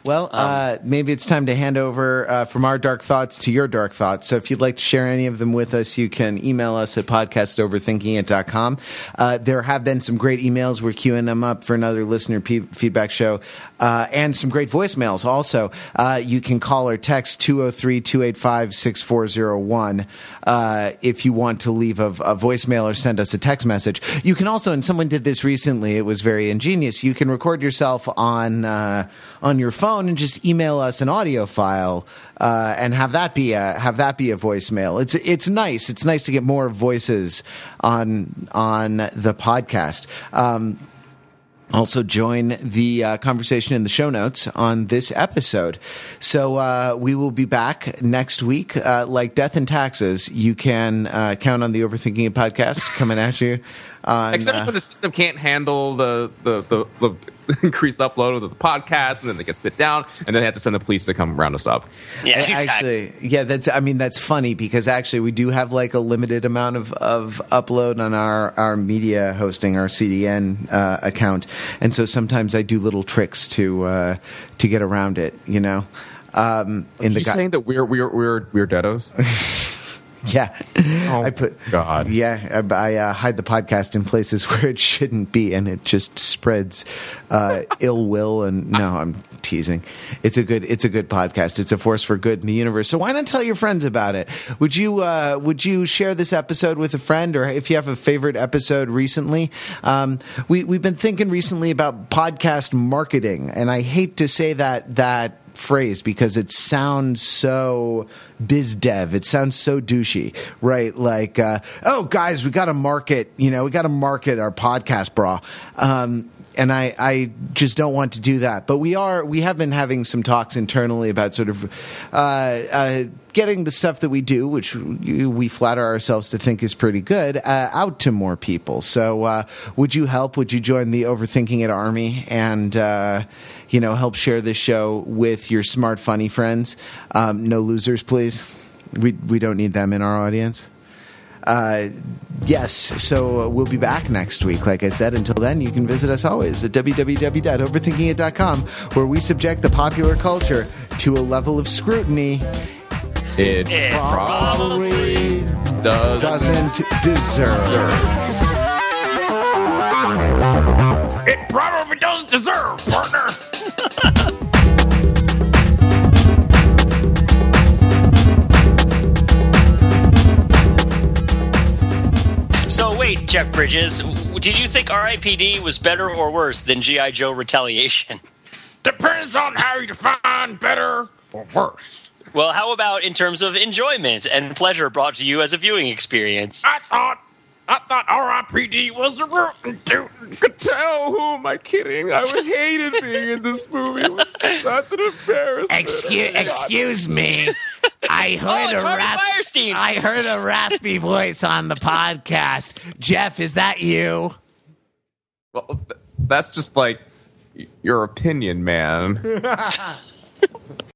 A: Well, uh, maybe it's time to hand over uh, from our dark thoughts to your dark thoughts. So if you'd like to share any of them with us, you can email us at podcastoverthinkingit.com. Uh, there have been some great emails. We're queuing them up for another listener pe- feedback show. Uh, and some great voicemails also. Uh, you can call or text 203 285 6401 uh, if you want to leave a, a voicemail or send us a text message. You can also, and someone did this recently, it was very ingenious. You can record yourself on uh, on your phone and just email us an audio file uh, and have that be a have that be a voicemail. It's it's nice. It's nice to get more voices on on the podcast. Um, also join the uh, conversation in the show notes on this episode. So uh, we will be back next week. Uh, like death and taxes, you can uh, count on the Overthinking podcast coming at you. On,
B: Except
A: uh,
B: for the system can't handle the the, the, the increased upload of the podcast, and then they get spit down, and then they have to send the police to come round us up.
C: yeah, exactly.
A: Actually, yeah, that's. I mean, that's funny because actually we do have like a limited amount of, of upload on our, our media hosting, our CDN uh, account, and so sometimes I do little tricks to uh, to get around it. You know, um, in
B: Are
A: the
B: you
A: gu-
B: saying that we're we're we're we're deados?
A: yeah,
B: Oh,
A: I put
B: God.
A: Yeah, I, I uh, hide the podcast in places where it shouldn't be, and it just spreads uh, ill will. And no, I'm teasing. It's a good. It's a good podcast. It's a force for good in the universe. So why not tell your friends about it? Would you uh, Would you share this episode with a friend, or if you have a favorite episode recently? Um, we we've been thinking recently about podcast marketing, and I hate to say that that phrase because it sounds so biz dev. It sounds so douchey, right? Like, uh, oh, guys, we got to market. You know, we got to market our podcast, bra. Um, and I, I just don't want to do that. But we are, we have been having some talks internally about sort of uh, uh, getting the stuff that we do, which we flatter ourselves to think is pretty good, uh, out to more people. So, uh, would you help? Would you join the Overthinking It Army and, uh, you know, help share this show with your smart, funny friends? Um, no losers, please. We we don't need them in our audience. Uh, yes, so uh, we'll be back next week. Like I said, until then, you can visit us always at www.overthinkingit.com, where we subject the popular culture to a level of scrutiny
B: It
C: It
B: probably does
A: doesn't deserve.
B: It probably doesn't deserve, partner.
C: So wait, Jeff Bridges, did you think R.I.P.D. was better or worse than G.I. Joe Retaliation?
B: Depends on how you define better or worse.
C: Well, how about in terms of enjoyment and pleasure brought to you as a viewing experience?
B: I thought I thought R.I.P.D. was the root tootin'. Could tell. Who am I kidding? I was hated being in this movie. It was such an embarrassment.
A: Excuse, oh excuse me. I oh, heard
C: Oh,
A: a
C: Harvey
A: rasp- I heard a raspy voice on the podcast. Jeff, is that you?
B: Well, that's just like your opinion, man.